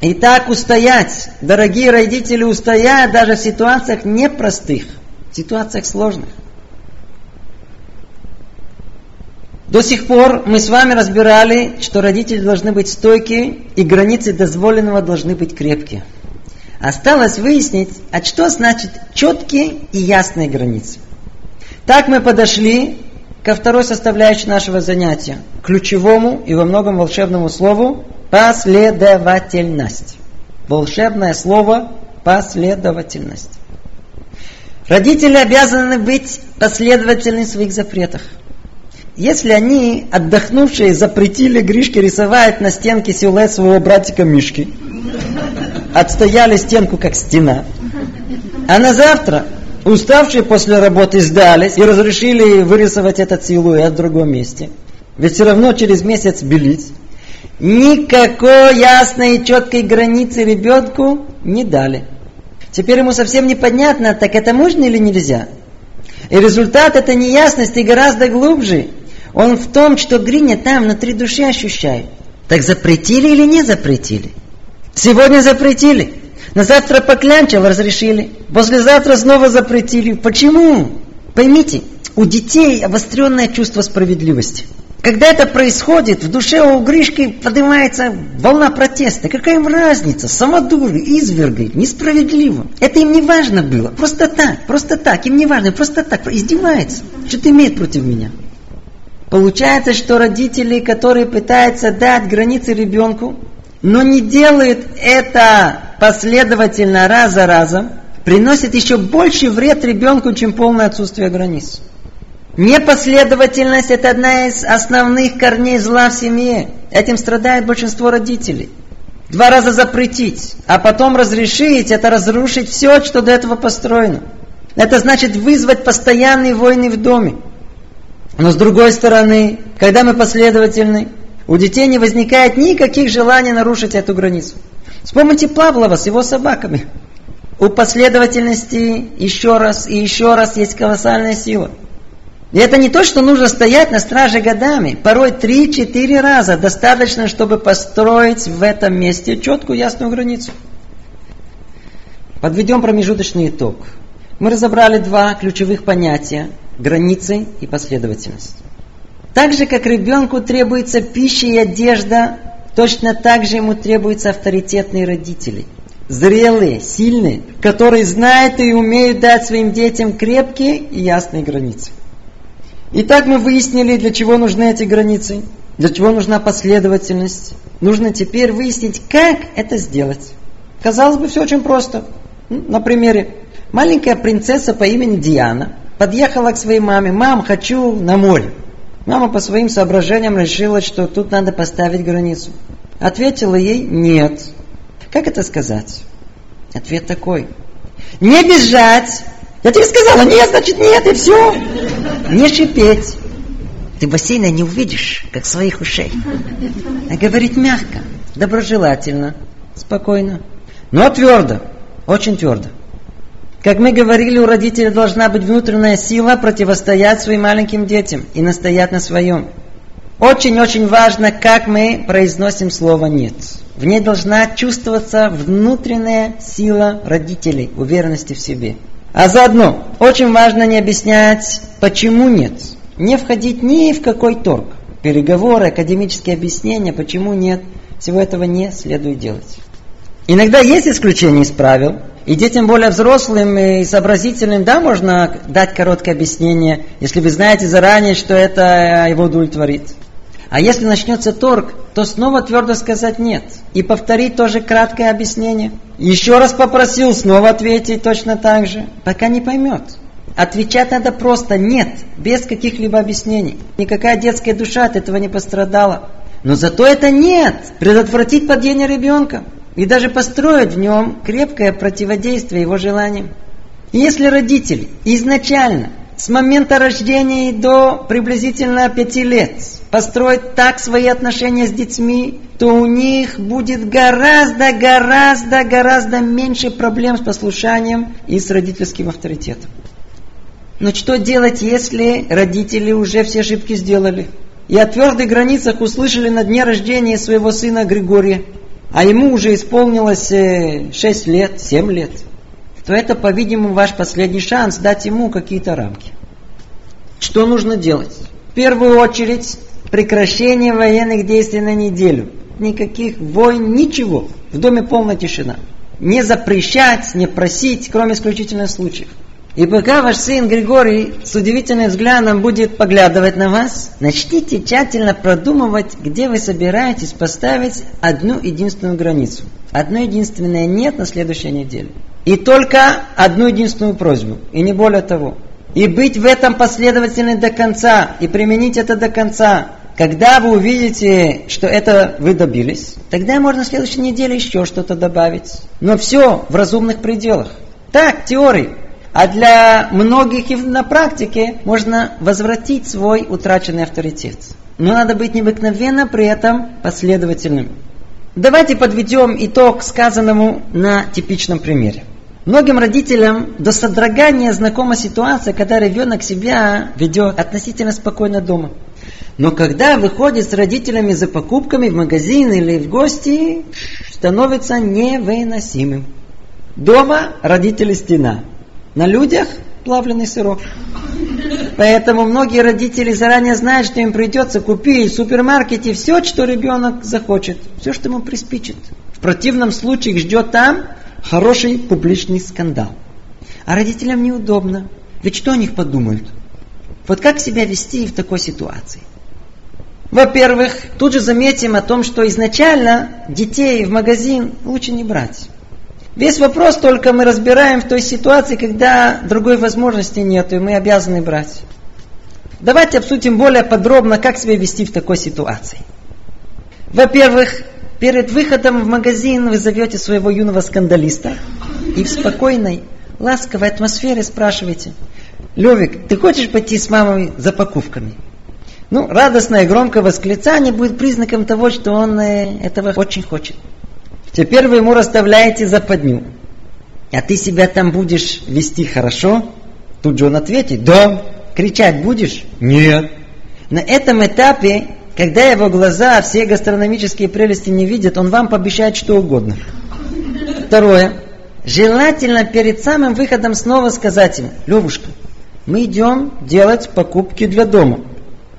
И так устоять, дорогие родители, устоять даже в ситуациях непростых, в ситуациях сложных. До сих пор мы с вами разбирали, что родители должны быть стойкие и границы дозволенного должны быть крепкие. Осталось выяснить, а что значит четкие и ясные границы. Так мы подошли ко второй составляющей нашего занятия, ключевому и во многом волшебному слову последовательность. Волшебное слово последовательность. Родители обязаны быть последовательны в своих запретах. Если они, отдохнувшие, запретили Гришке рисовать на стенке силуэт своего братика Мишки, отстояли стенку как стена. А на завтра уставшие после работы сдались и разрешили вырисовать этот силуэт в другом месте. Ведь все равно через месяц белить. Никакой ясной и четкой границы ребенку не дали. Теперь ему совсем непонятно, так это можно или нельзя. И результат этой неясности гораздо глубже. Он в том, что Гриня там внутри души ощущает. Так запретили или не запретили? Сегодня запретили. На завтра поклянчил, разрешили. Послезавтра снова запретили. Почему? Поймите, у детей обостренное чувство справедливости. Когда это происходит, в душе у Гришки поднимается волна протеста. Какая им разница? Самодуры, изверги, несправедливо. Это им не важно было. Просто так, просто так. Им не важно, просто так. Издевается. Что-то имеет против меня. Получается, что родители, которые пытаются дать границы ребенку, но не делают это последовательно раз за разом, приносят еще больше вред ребенку, чем полное отсутствие границ. Непоследовательность – это одна из основных корней зла в семье. Этим страдает большинство родителей. Два раза запретить, а потом разрешить – это разрушить все, что до этого построено. Это значит вызвать постоянные войны в доме. Но с другой стороны, когда мы последовательны, у детей не возникает никаких желаний нарушить эту границу. Вспомните Павлова с его собаками. У последовательности еще раз и еще раз есть колоссальная сила – и это не то, что нужно стоять на страже годами. Порой три-четыре раза достаточно, чтобы построить в этом месте четкую ясную границу. Подведем промежуточный итог. Мы разобрали два ключевых понятия – границы и последовательность. Так же, как ребенку требуется пища и одежда, точно так же ему требуются авторитетные родители. Зрелые, сильные, которые знают и умеют дать своим детям крепкие и ясные границы. Итак, мы выяснили, для чего нужны эти границы, для чего нужна последовательность. Нужно теперь выяснить, как это сделать. Казалось бы, все очень просто. На примере. Маленькая принцесса по имени Диана подъехала к своей маме. «Мам, хочу на море». Мама по своим соображениям решила, что тут надо поставить границу. Ответила ей «нет». Как это сказать? Ответ такой. «Не бежать, я тебе сказала, нет, значит нет, и все. Не шипеть. Ты бассейна не увидишь, как своих ушей. А говорить мягко, доброжелательно, спокойно. Но твердо, очень твердо. Как мы говорили, у родителей должна быть внутренняя сила противостоять своим маленьким детям и настоять на своем. Очень-очень важно, как мы произносим слово «нет». В ней должна чувствоваться внутренняя сила родителей, уверенности в себе – а заодно очень важно не объяснять, почему нет. Не входить ни в какой торг. Переговоры, академические объяснения, почему нет. Всего этого не следует делать. Иногда есть исключения из правил, и детям более взрослым и сообразительным, да, можно дать короткое объяснение, если вы знаете заранее, что это его удовлетворит. А если начнется торг, то снова твердо сказать нет. И повторить тоже краткое объяснение. Еще раз попросил, снова ответить точно так же, пока не поймет. Отвечать надо просто «нет», без каких-либо объяснений. Никакая детская душа от этого не пострадала. Но зато это «нет» предотвратить падение ребенка и даже построить в нем крепкое противодействие его желаниям. Если родители изначально с момента рождения и до приблизительно пяти лет построить так свои отношения с детьми, то у них будет гораздо, гораздо, гораздо меньше проблем с послушанием и с родительским авторитетом. Но что делать, если родители уже все ошибки сделали? И о твердых границах услышали на дне рождения своего сына Григория, а ему уже исполнилось 6 э, лет, 7 лет – то это, по-видимому, ваш последний шанс дать ему какие-то рамки. Что нужно делать? В первую очередь, прекращение военных действий на неделю. Никаких войн, ничего. В доме полная тишина. Не запрещать, не просить, кроме исключительных случаев. И пока ваш сын Григорий с удивительным взглядом будет поглядывать на вас, начните тщательно продумывать, где вы собираетесь поставить одну единственную границу. Одно единственное «нет» на следующей неделе. И только одну единственную просьбу, и не более того. И быть в этом последовательным до конца, и применить это до конца. когда вы увидите, что это вы добились, тогда можно в следующей неделе еще что-то добавить. Но все в разумных пределах. Так, теории. А для многих и на практике можно возвратить свой утраченный авторитет. Но надо быть необыкновенно при этом последовательным. Давайте подведем итог сказанному на типичном примере. Многим родителям до содрогания знакома ситуация, когда ребенок себя ведет относительно спокойно дома. Но когда выходит с родителями за покупками в магазин или в гости, становится невыносимым. Дома родители стена, на людях плавленый сырок. Поэтому многие родители заранее знают, что им придется купить в супермаркете все, что ребенок захочет, все, что ему приспичит. В противном случае их ждет там хороший публичный скандал. А родителям неудобно. Ведь что о них подумают? Вот как себя вести в такой ситуации? Во-первых, тут же заметим о том, что изначально детей в магазин лучше не брать. Весь вопрос только мы разбираем в той ситуации, когда другой возможности нет, и мы обязаны брать. Давайте обсудим более подробно, как себя вести в такой ситуации. Во-первых, перед выходом в магазин вы зовете своего юного скандалиста и в спокойной, ласковой атмосфере спрашиваете, Левик, ты хочешь пойти с мамой за покупками? Ну, радостное громкое восклицание будет признаком того, что он э, этого очень хочет. Теперь вы ему расставляете западню. А ты себя там будешь вести хорошо? Тут же он ответит, да. Кричать будешь? Нет. На этом этапе, когда его глаза все гастрономические прелести не видят, он вам пообещает что угодно. Второе. Желательно перед самым выходом снова сказать ему, Левушка, мы идем делать покупки для дома.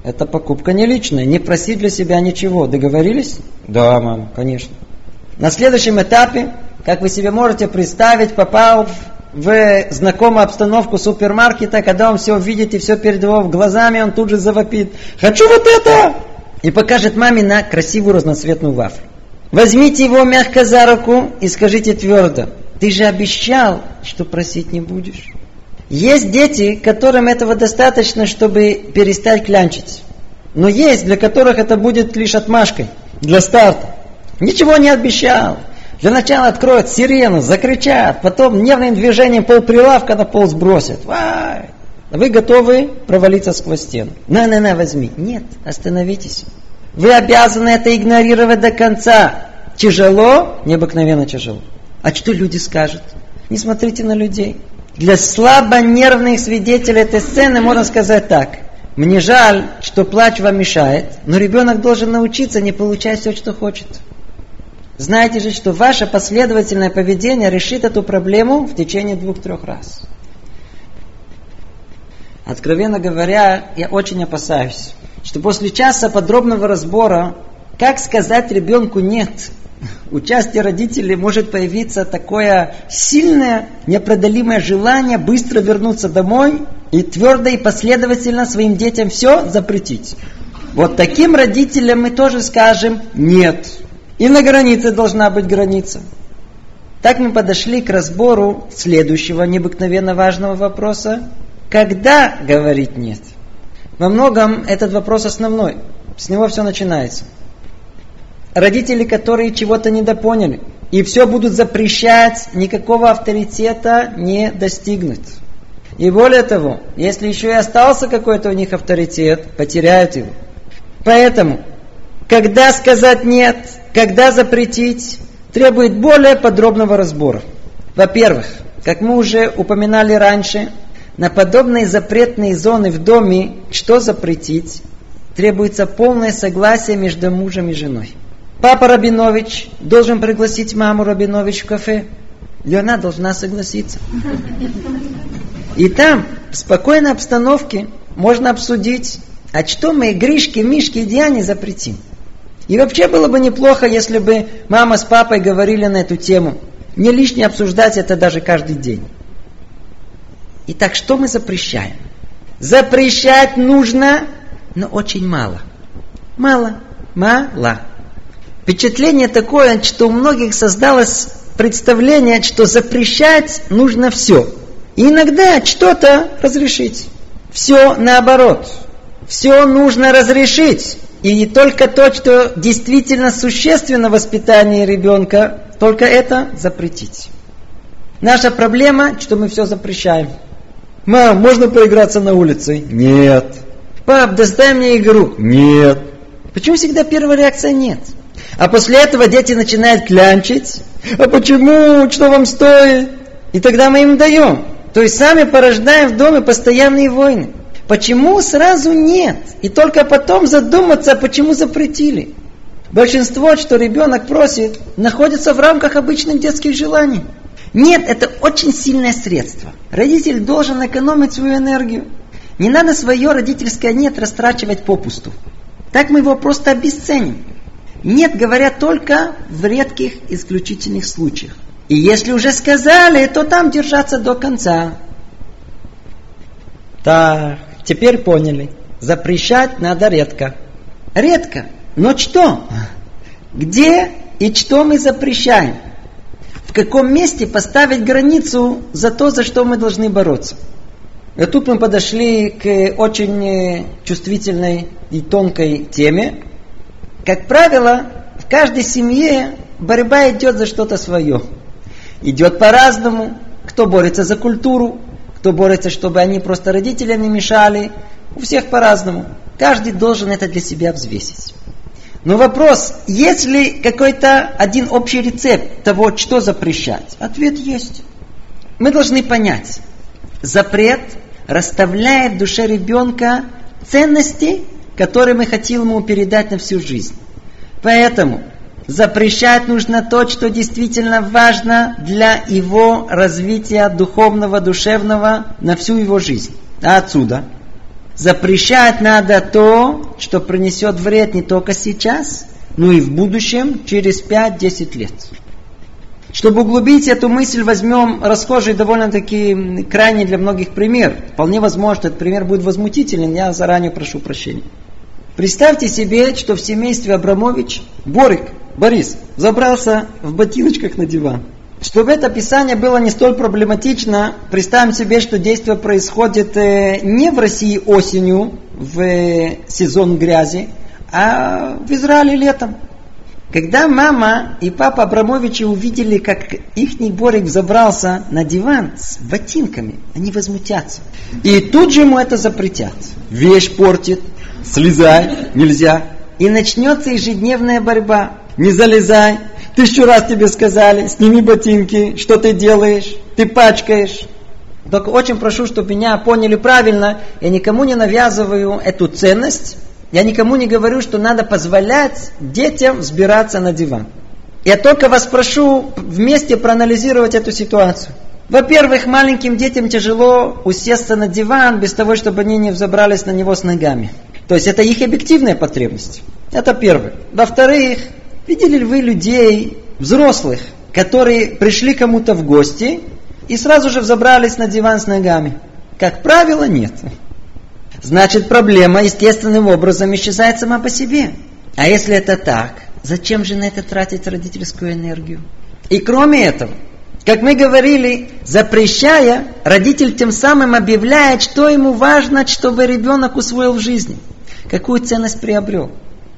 Это покупка не личная, не проси для себя ничего. Договорились? Да, мам, конечно. На следующем этапе, как вы себе можете представить, попал в знакомую обстановку супермаркета, когда он все увидит и все перед его глазами, он тут же завопит «Хочу вот это!» и покажет маме на красивую разноцветную вафлю. Возьмите его мягко за руку и скажите твердо «Ты же обещал, что просить не будешь». Есть дети, которым этого достаточно, чтобы перестать клянчить. Но есть, для которых это будет лишь отмашкой, для старта. Ничего не обещал. Для начала откроют сирену, закричат, потом нервным движением полприлавка на пол сбросят. Вай! Вы готовы провалиться сквозь стену. На-на-на, возьми. Нет, остановитесь. Вы обязаны это игнорировать до конца. Тяжело? Необыкновенно тяжело. А что люди скажут? Не смотрите на людей. Для слабо нервных свидетелей этой сцены можно сказать так. Мне жаль, что плач вам мешает, но ребенок должен научиться не получать все, что хочет. Знаете же, что ваше последовательное поведение решит эту проблему в течение двух-трех раз. Откровенно говоря, я очень опасаюсь, что после часа подробного разбора, как сказать ребенку «нет», участие родителей может появиться такое сильное, непродолимое желание быстро вернуться домой и твердо и последовательно своим детям все запретить. Вот таким родителям мы тоже скажем «нет». И на границе должна быть граница. Так мы подошли к разбору следующего необыкновенно важного вопроса. Когда говорить «нет»? Во многом этот вопрос основной. С него все начинается. Родители, которые чего-то недопоняли, и все будут запрещать, никакого авторитета не достигнут. И более того, если еще и остался какой-то у них авторитет, потеряют его. Поэтому, когда сказать «нет», когда запретить, требует более подробного разбора. Во-первых, как мы уже упоминали раньше, на подобные запретные зоны в доме, что запретить, требуется полное согласие между мужем и женой. Папа Рабинович должен пригласить маму Рабинович в кафе, и она должна согласиться. И там, в спокойной обстановке, можно обсудить, а что мы Гришке, Мишке и Диане запретим. И вообще было бы неплохо, если бы мама с папой говорили на эту тему. Не лишне обсуждать это даже каждый день. Итак, что мы запрещаем? Запрещать нужно, но очень мало. Мало. Мало. Впечатление такое, что у многих создалось представление, что запрещать нужно все. И иногда что-то разрешить. Все наоборот. Все нужно разрешить. И только то, что действительно существенно в воспитании ребенка, только это запретить. Наша проблема, что мы все запрещаем. Мам, можно поиграться на улице? Нет. Пап, достай мне игру. Нет. Почему всегда первая реакция нет? А после этого дети начинают клянчить. А почему? Что вам стоит? И тогда мы им даем. То есть сами порождаем в доме постоянные войны. Почему сразу нет? И только потом задуматься, почему запретили. Большинство, что ребенок просит, находится в рамках обычных детских желаний. Нет, это очень сильное средство. Родитель должен экономить свою энергию. Не надо свое родительское «нет» растрачивать попусту. Так мы его просто обесценим. «Нет» говорят только в редких исключительных случаях. И если уже сказали, то там держаться до конца. Так, теперь поняли. Запрещать надо редко. Редко. Но что? Где и что мы запрещаем? В каком месте поставить границу за то, за что мы должны бороться? И тут мы подошли к очень чувствительной и тонкой теме. Как правило, в каждой семье борьба идет за что-то свое. Идет по-разному. Кто борется за культуру, кто борется, чтобы они просто родителям не мешали. У всех по-разному. Каждый должен это для себя взвесить. Но вопрос, есть ли какой-то один общий рецепт того, что запрещать? Ответ есть. Мы должны понять, запрет расставляет в душе ребенка ценности, которые мы хотим ему передать на всю жизнь. Поэтому запрещать нужно то, что действительно важно для его развития духовного, душевного на всю его жизнь. А отсюда запрещать надо то, что принесет вред не только сейчас, но и в будущем, через 5-10 лет. Чтобы углубить эту мысль, возьмем расхожий довольно-таки крайний для многих пример. Вполне возможно, этот пример будет возмутителен, я заранее прошу прощения. Представьте себе, что в семействе Абрамович Борик, Борис, забрался в ботиночках на диван. Чтобы это описание было не столь проблематично, представим себе, что действие происходит э, не в России осенью, в э, сезон грязи, а в Израиле летом. Когда мама и папа Абрамовичи увидели, как их Борик забрался на диван с ботинками, они возмутятся. И тут же ему это запретят. Вещь портит, слезай, нельзя. И начнется ежедневная борьба. Не залезай, тысячу раз тебе сказали, сними ботинки, что ты делаешь, ты пачкаешь. Только очень прошу, чтобы меня поняли правильно, я никому не навязываю эту ценность, я никому не говорю, что надо позволять детям взбираться на диван. Я только вас прошу вместе проанализировать эту ситуацию. Во-первых, маленьким детям тяжело усесться на диван без того, чтобы они не взобрались на него с ногами. То есть это их объективная потребность. Это первое. Во-вторых, видели ли вы людей, взрослых, которые пришли кому-то в гости и сразу же взобрались на диван с ногами? Как правило, нет значит проблема естественным образом исчезает сама по себе. А если это так, зачем же на это тратить родительскую энергию? И кроме этого, как мы говорили, запрещая, родитель тем самым объявляет, что ему важно, чтобы ребенок усвоил в жизни, какую ценность приобрел.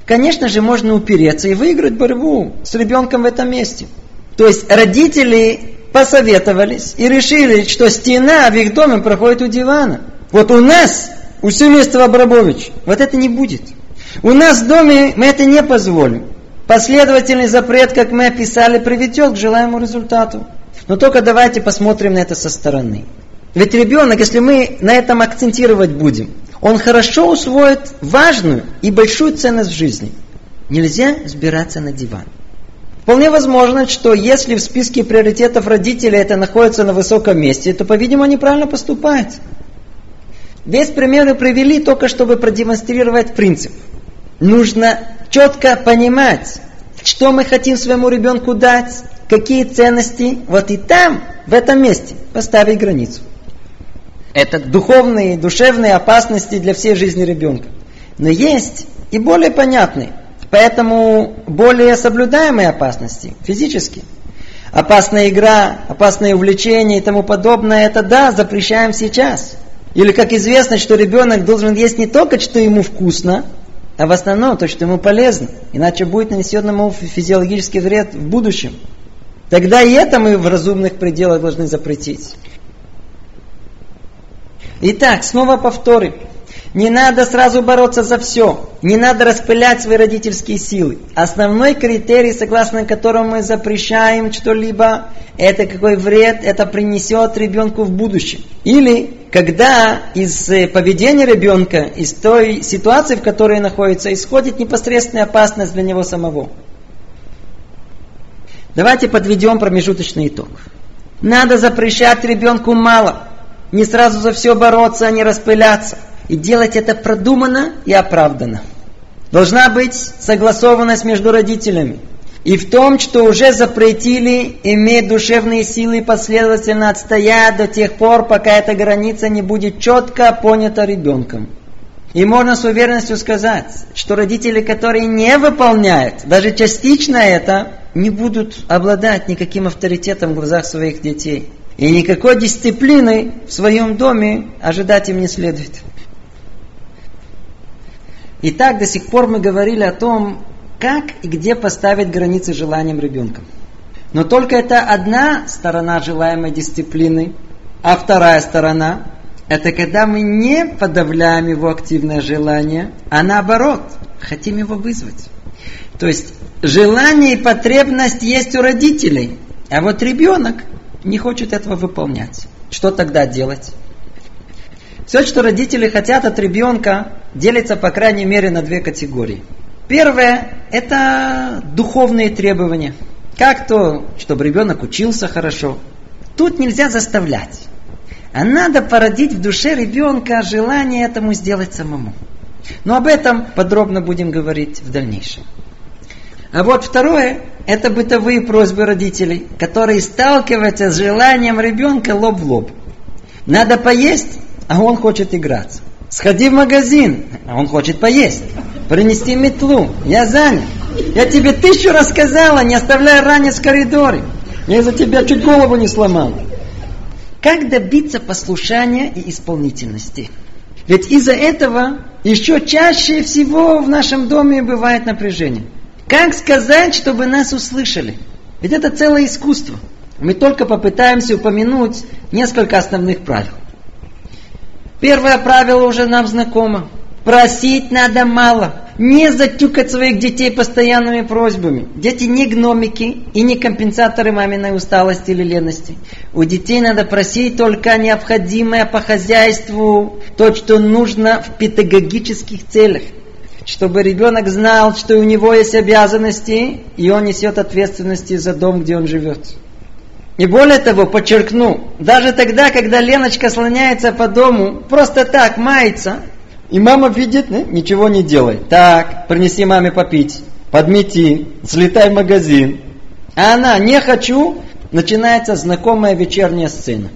Конечно же, можно упереться и выиграть борьбу с ребенком в этом месте. То есть родители посоветовались и решили, что стена в их доме проходит у дивана. Вот у нас у семейства Абрамович. Вот это не будет. У нас в доме мы это не позволим. Последовательный запрет, как мы описали, приведет к желаемому результату. Но только давайте посмотрим на это со стороны. Ведь ребенок, если мы на этом акцентировать будем, он хорошо усвоит важную и большую ценность в жизни. Нельзя сбираться на диван. Вполне возможно, что если в списке приоритетов родителей это находится на высоком месте, то, по-видимому, они правильно поступают. Весь пример мы привели только, чтобы продемонстрировать принцип. Нужно четко понимать, что мы хотим своему ребенку дать, какие ценности. Вот и там, в этом месте, поставить границу. Это духовные, душевные опасности для всей жизни ребенка. Но есть и более понятные, поэтому более соблюдаемые опасности, физические. Опасная игра, опасное увлечение и тому подобное, это да, запрещаем сейчас – или как известно, что ребенок должен есть не только, что ему вкусно, а в основном то, что ему полезно, иначе будет нанесен ему физиологический вред в будущем. Тогда и это мы в разумных пределах должны запретить. Итак, снова повторим. Не надо сразу бороться за все. Не надо распылять свои родительские силы. Основной критерий, согласно которому мы запрещаем что-либо, это какой вред это принесет ребенку в будущем. Или когда из э, поведения ребенка, из той ситуации, в которой находится, исходит непосредственная опасность для него самого. Давайте подведем промежуточный итог. Надо запрещать ребенку мало. Не сразу за все бороться, а не распыляться. И делать это продуманно и оправданно. Должна быть согласованность между родителями. И в том, что уже запретили иметь душевные силы последовательно отстоять до тех пор, пока эта граница не будет четко понята ребенком. И можно с уверенностью сказать, что родители, которые не выполняют даже частично это, не будут обладать никаким авторитетом в глазах своих детей. И никакой дисциплины в своем доме ожидать им не следует. Итак, до сих пор мы говорили о том, как и где поставить границы желаниям ребенка. Но только это одна сторона желаемой дисциплины, а вторая сторона – это когда мы не подавляем его активное желание, а наоборот, хотим его вызвать. То есть желание и потребность есть у родителей, а вот ребенок не хочет этого выполнять. Что тогда делать? Все, что родители хотят от ребенка, делится по крайней мере на две категории. Первое – это духовные требования. Как то, чтобы ребенок учился хорошо. Тут нельзя заставлять. А надо породить в душе ребенка желание этому сделать самому. Но об этом подробно будем говорить в дальнейшем. А вот второе – это бытовые просьбы родителей, которые сталкиваются с желанием ребенка лоб в лоб. Надо поесть, а он хочет играться. Сходи в магазин, а он хочет поесть. Принести метлу, я занят. Я тебе тысячу рассказала, не оставляй ранец в коридоре. Я из-за тебя чуть голову не сломал. Как добиться послушания и исполнительности? Ведь из-за этого еще чаще всего в нашем доме бывает напряжение. Как сказать, чтобы нас услышали? Ведь это целое искусство. Мы только попытаемся упомянуть несколько основных правил. Первое правило уже нам знакомо. Просить надо мало. Не затюкать своих детей постоянными просьбами. Дети не гномики и не компенсаторы маминой усталости или лености. У детей надо просить только необходимое по хозяйству, то, что нужно в педагогических целях. Чтобы ребенок знал, что у него есть обязанности, и он несет ответственности за дом, где он живет. И более того, подчеркну, даже тогда, когда Леночка слоняется по дому, просто так, мается, и мама видит, ну, ничего не делай. Так, принеси маме попить, подмети, слетай в магазин. А она, не хочу, начинается знакомая вечерняя сцена.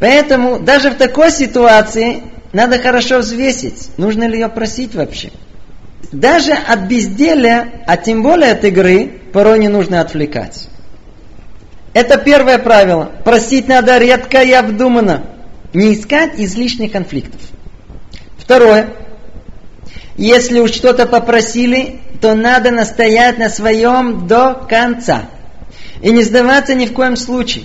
Поэтому даже в такой ситуации надо хорошо взвесить, нужно ли ее просить вообще. Даже от безделия, а тем более от игры, порой не нужно отвлекать. Это первое правило. Просить надо редко и обдуманно. Не искать излишних конфликтов. Второе. Если уж что-то попросили, то надо настоять на своем до конца. И не сдаваться ни в коем случае.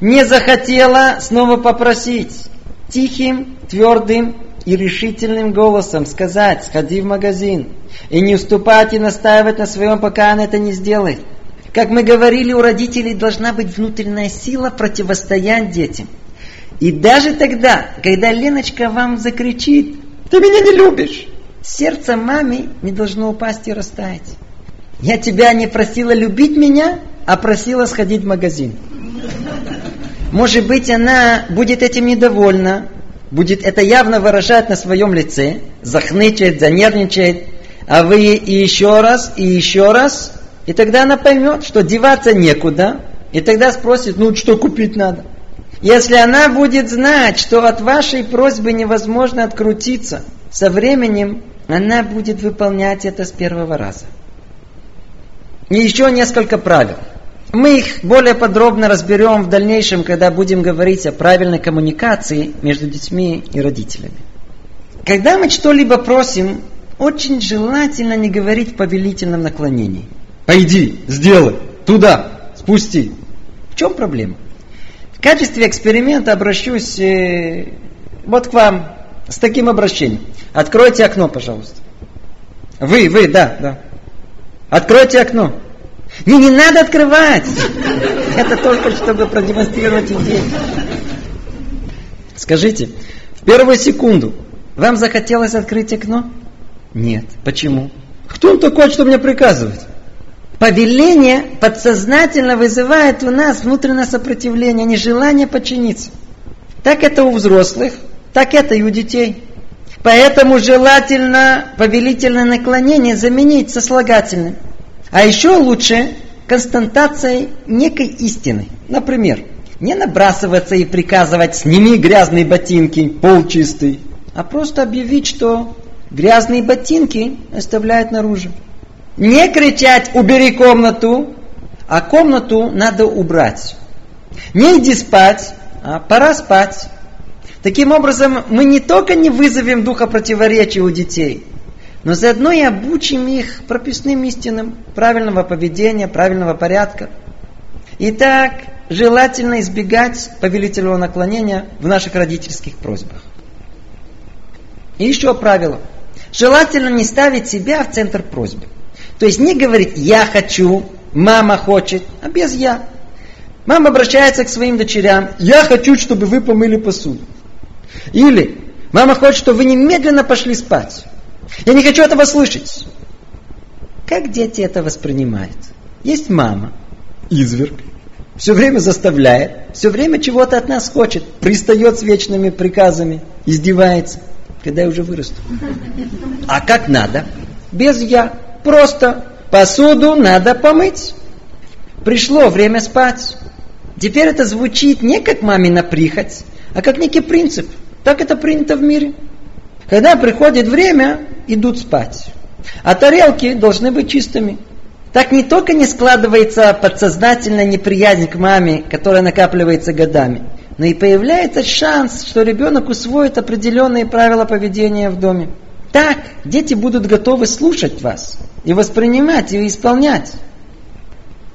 Не захотела снова попросить. Тихим, твердым и решительным голосом сказать, сходи в магазин. И не уступать и настаивать на своем, пока она это не сделает. Как мы говорили, у родителей должна быть внутренняя сила противостоять детям. И даже тогда, когда Леночка вам закричит, ты меня не любишь, сердце маме не должно упасть и растаять. Я тебя не просила любить меня, а просила сходить в магазин. Может быть, она будет этим недовольна, будет это явно выражать на своем лице, захнычает, занервничает, а вы и еще раз, и еще раз и тогда она поймет, что деваться некуда, и тогда спросит, ну что купить надо. Если она будет знать, что от вашей просьбы невозможно открутиться, со временем она будет выполнять это с первого раза. И еще несколько правил. Мы их более подробно разберем в дальнейшем, когда будем говорить о правильной коммуникации между детьми и родителями. Когда мы что-либо просим, очень желательно не говорить в повелительном наклонении. Пойди, сделай, туда, спусти. В чем проблема? В качестве эксперимента обращусь э, вот к вам с таким обращением. Откройте окно, пожалуйста. Вы, вы, да, да. Откройте окно. Не, не надо открывать. Это только чтобы продемонстрировать идею. Скажите, в первую секунду вам захотелось открыть окно? Нет. Почему? Кто он такой, что мне приказывает? Повеление подсознательно вызывает у нас внутреннее сопротивление, нежелание подчиниться. Так это у взрослых, так это и у детей. Поэтому желательно повелительное наклонение заменить сослагательным. А еще лучше константацией некой истины. Например, не набрасываться и приказывать «сними грязные ботинки, пол чистый», а просто объявить, что грязные ботинки оставляют наружу. Не кричать «убери комнату», а комнату надо убрать. Не иди спать, а пора спать. Таким образом, мы не только не вызовем духа противоречия у детей, но заодно и обучим их прописным истинам правильного поведения, правильного порядка. Итак, желательно избегать повелительного наклонения в наших родительских просьбах. И еще правило. Желательно не ставить себя в центр просьбы. То есть не говорить «я хочу», «мама хочет», а без «я». Мама обращается к своим дочерям «я хочу, чтобы вы помыли посуду». Или «мама хочет, чтобы вы немедленно пошли спать». Я не хочу этого слышать. Как дети это воспринимают? Есть мама, изверг, все время заставляет, все время чего-то от нас хочет, пристает с вечными приказами, издевается, когда я уже вырасту. А как надо? Без я. Просто посуду надо помыть. Пришло время спать. Теперь это звучит не как мамина прихоть, а как некий принцип. Так это принято в мире. Когда приходит время, идут спать. А тарелки должны быть чистыми. Так не только не складывается подсознательная неприязнь к маме, которая накапливается годами, но и появляется шанс, что ребенок усвоит определенные правила поведения в доме. Так дети будут готовы слушать вас и воспринимать и исполнять.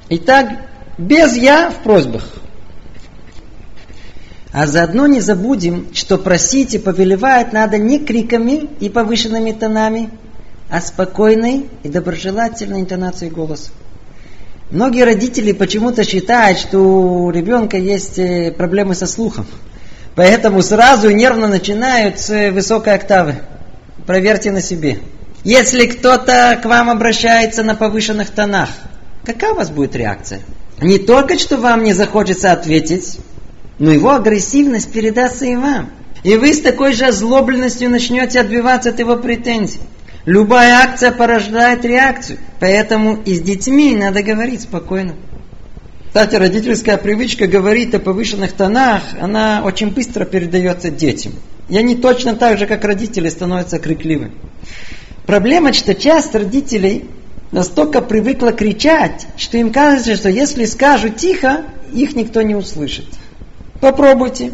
Итак, без «я» в просьбах. А заодно не забудем, что просить и повелевать надо не криками и повышенными тонами, а спокойной и доброжелательной интонацией голоса. Многие родители почему-то считают, что у ребенка есть э, проблемы со слухом. Поэтому сразу нервно начинают с высокой октавы. Проверьте на себе. Если кто-то к вам обращается на повышенных тонах, какая у вас будет реакция? Не только, что вам не захочется ответить, но его агрессивность передастся и вам. И вы с такой же озлобленностью начнете отбиваться от его претензий. Любая акция порождает реакцию, поэтому и с детьми надо говорить спокойно. Кстати, родительская привычка говорить о повышенных тонах, она очень быстро передается детям. И они точно так же, как родители, становятся крикливыми. Проблема, что часть родителей настолько привыкла кричать, что им кажется, что если скажут тихо, их никто не услышит. Попробуйте,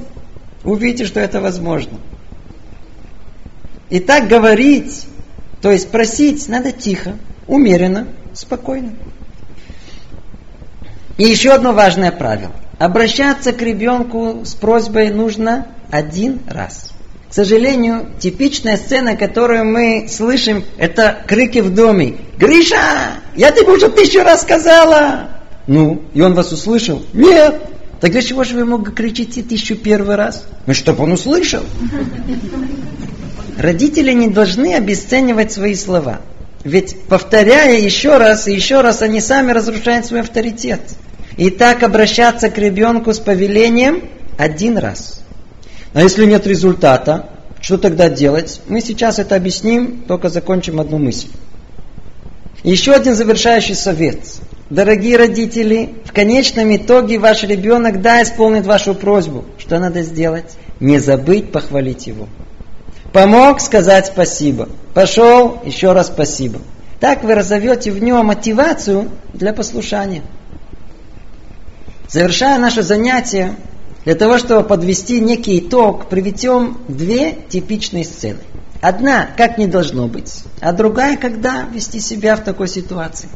увидите, что это возможно. И так говорить, то есть просить, надо тихо, умеренно, спокойно. И еще одно важное правило. Обращаться к ребенку с просьбой нужно один раз. К сожалению, типичная сцена, которую мы слышим, это крики в доме. «Гриша, я тебе уже тысячу раз сказала!» Ну, и он вас услышал? Нет. Так для чего же вы ему кричите тысячу первый раз? Ну, чтобы он услышал. Родители не должны обесценивать свои слова. Ведь повторяя еще раз и еще раз, они сами разрушают свой авторитет. И так обращаться к ребенку с повелением один раз. А если нет результата, что тогда делать? Мы сейчас это объясним, только закончим одну мысль. Еще один завершающий совет. Дорогие родители, в конечном итоге ваш ребенок да исполнит вашу просьбу. Что надо сделать? Не забыть похвалить его. Помог сказать спасибо. Пошел, еще раз спасибо. Так вы разовьете в нем мотивацию для послушания. Завершая наше занятие, для того, чтобы подвести некий итог, приведем две типичные сцены. Одна, как не должно быть, а другая, когда вести себя в такой ситуации.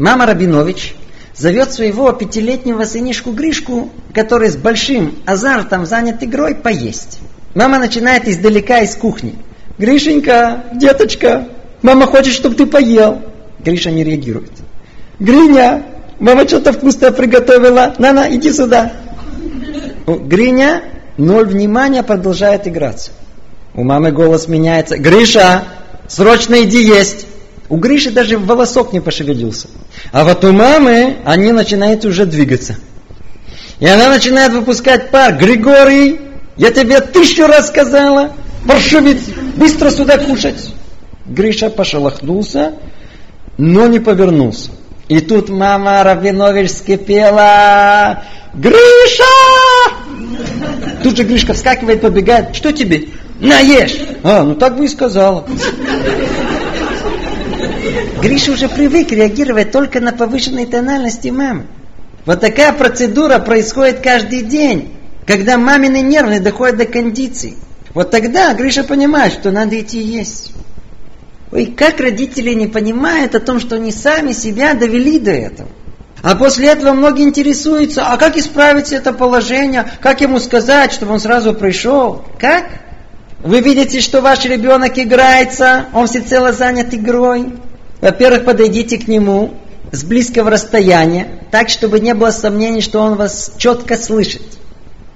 Мама Рабинович зовет своего пятилетнего сынишку Гришку, который с большим азартом занят игрой, поесть. Мама начинает издалека из кухни. «Гришенька, деточка, мама хочет, чтобы ты поел». Гриша не реагирует. «Гриня, мама что-то вкусное приготовила. На-на, иди сюда». Гриня, ноль внимания, продолжает играться. У мамы голос меняется. «Гриша, срочно иди есть!» У Гриши даже волосок не пошевелился. А вот у мамы они начинают уже двигаться. И она начинает выпускать пар. Григорий, я тебе тысячу раз сказала, паршивец, быстро сюда кушать. Гриша пошелохнулся, но не повернулся. И тут мама Рабинович скипела. Гриша! Тут же Гришка вскакивает, побегает. Что тебе? Наешь! А, ну так бы и сказала. Гриша уже привык реагировать только на повышенные тональности мамы. Вот такая процедура происходит каждый день, когда мамины нервы доходят до кондиции. Вот тогда Гриша понимает, что надо идти есть. Ой, как родители не понимают о том, что они сами себя довели до этого. А после этого многие интересуются, а как исправить это положение, как ему сказать, чтобы он сразу пришел. Как? Вы видите, что ваш ребенок играется, он всецело занят игрой. Во-первых, подойдите к нему с близкого расстояния, так, чтобы не было сомнений, что он вас четко слышит.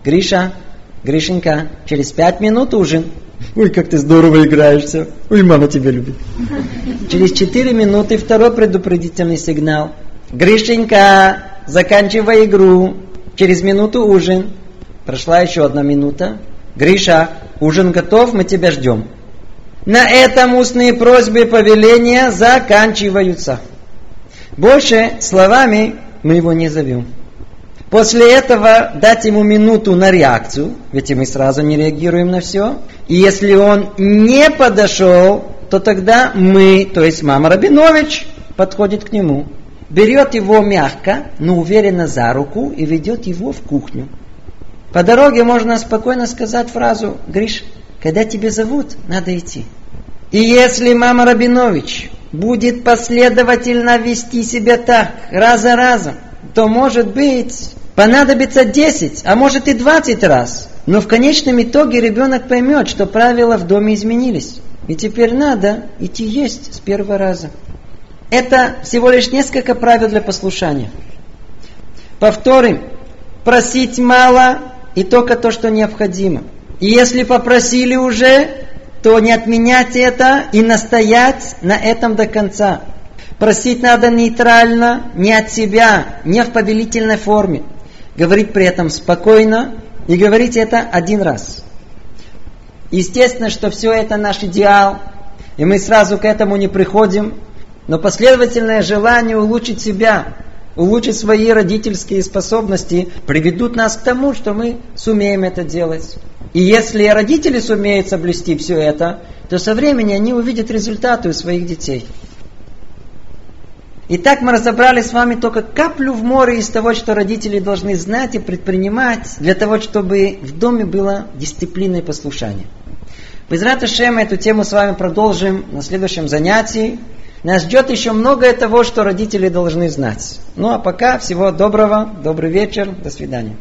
Гриша, Гришенька, через пять минут ужин. Ой, как ты здорово играешься. Ой, мама тебя любит. Через четыре минуты второй предупредительный сигнал. Гришенька, заканчивай игру. Через минуту ужин. Прошла еще одна минута. Гриша, ужин готов, мы тебя ждем. На этом устные просьбы и повеления заканчиваются. Больше словами мы его не зовем. После этого дать ему минуту на реакцию, ведь мы сразу не реагируем на все. И если он не подошел, то тогда мы, то есть мама Рабинович, подходит к нему, берет его мягко, но уверенно за руку и ведет его в кухню. По дороге можно спокойно сказать фразу «Гриш, когда тебя зовут, надо идти. И если мама Рабинович будет последовательно вести себя так, раз за разом, то, может быть, понадобится 10, а может и 20 раз. Но в конечном итоге ребенок поймет, что правила в доме изменились. И теперь надо идти есть с первого раза. Это всего лишь несколько правил для послушания. Повторим. Просить мало и только то, что необходимо. И если попросили уже, то не отменять это и настоять на этом до конца. Просить надо нейтрально, не от себя, не в повелительной форме. Говорить при этом спокойно и говорить это один раз. Естественно, что все это наш идеал, и мы сразу к этому не приходим, но последовательное желание улучшить себя, улучшить свои родительские способности приведут нас к тому, что мы сумеем это делать. И если родители сумеют соблюсти все это, то со временем они увидят результаты у своих детей. Итак, мы разобрали с вами только каплю в море из того, что родители должны знать и предпринимать для того, чтобы в доме было дисциплина и послушание. Без Раташема эту тему с вами продолжим на следующем занятии. Нас ждет еще многое того, что родители должны знать. Ну а пока всего доброго, добрый вечер, до свидания.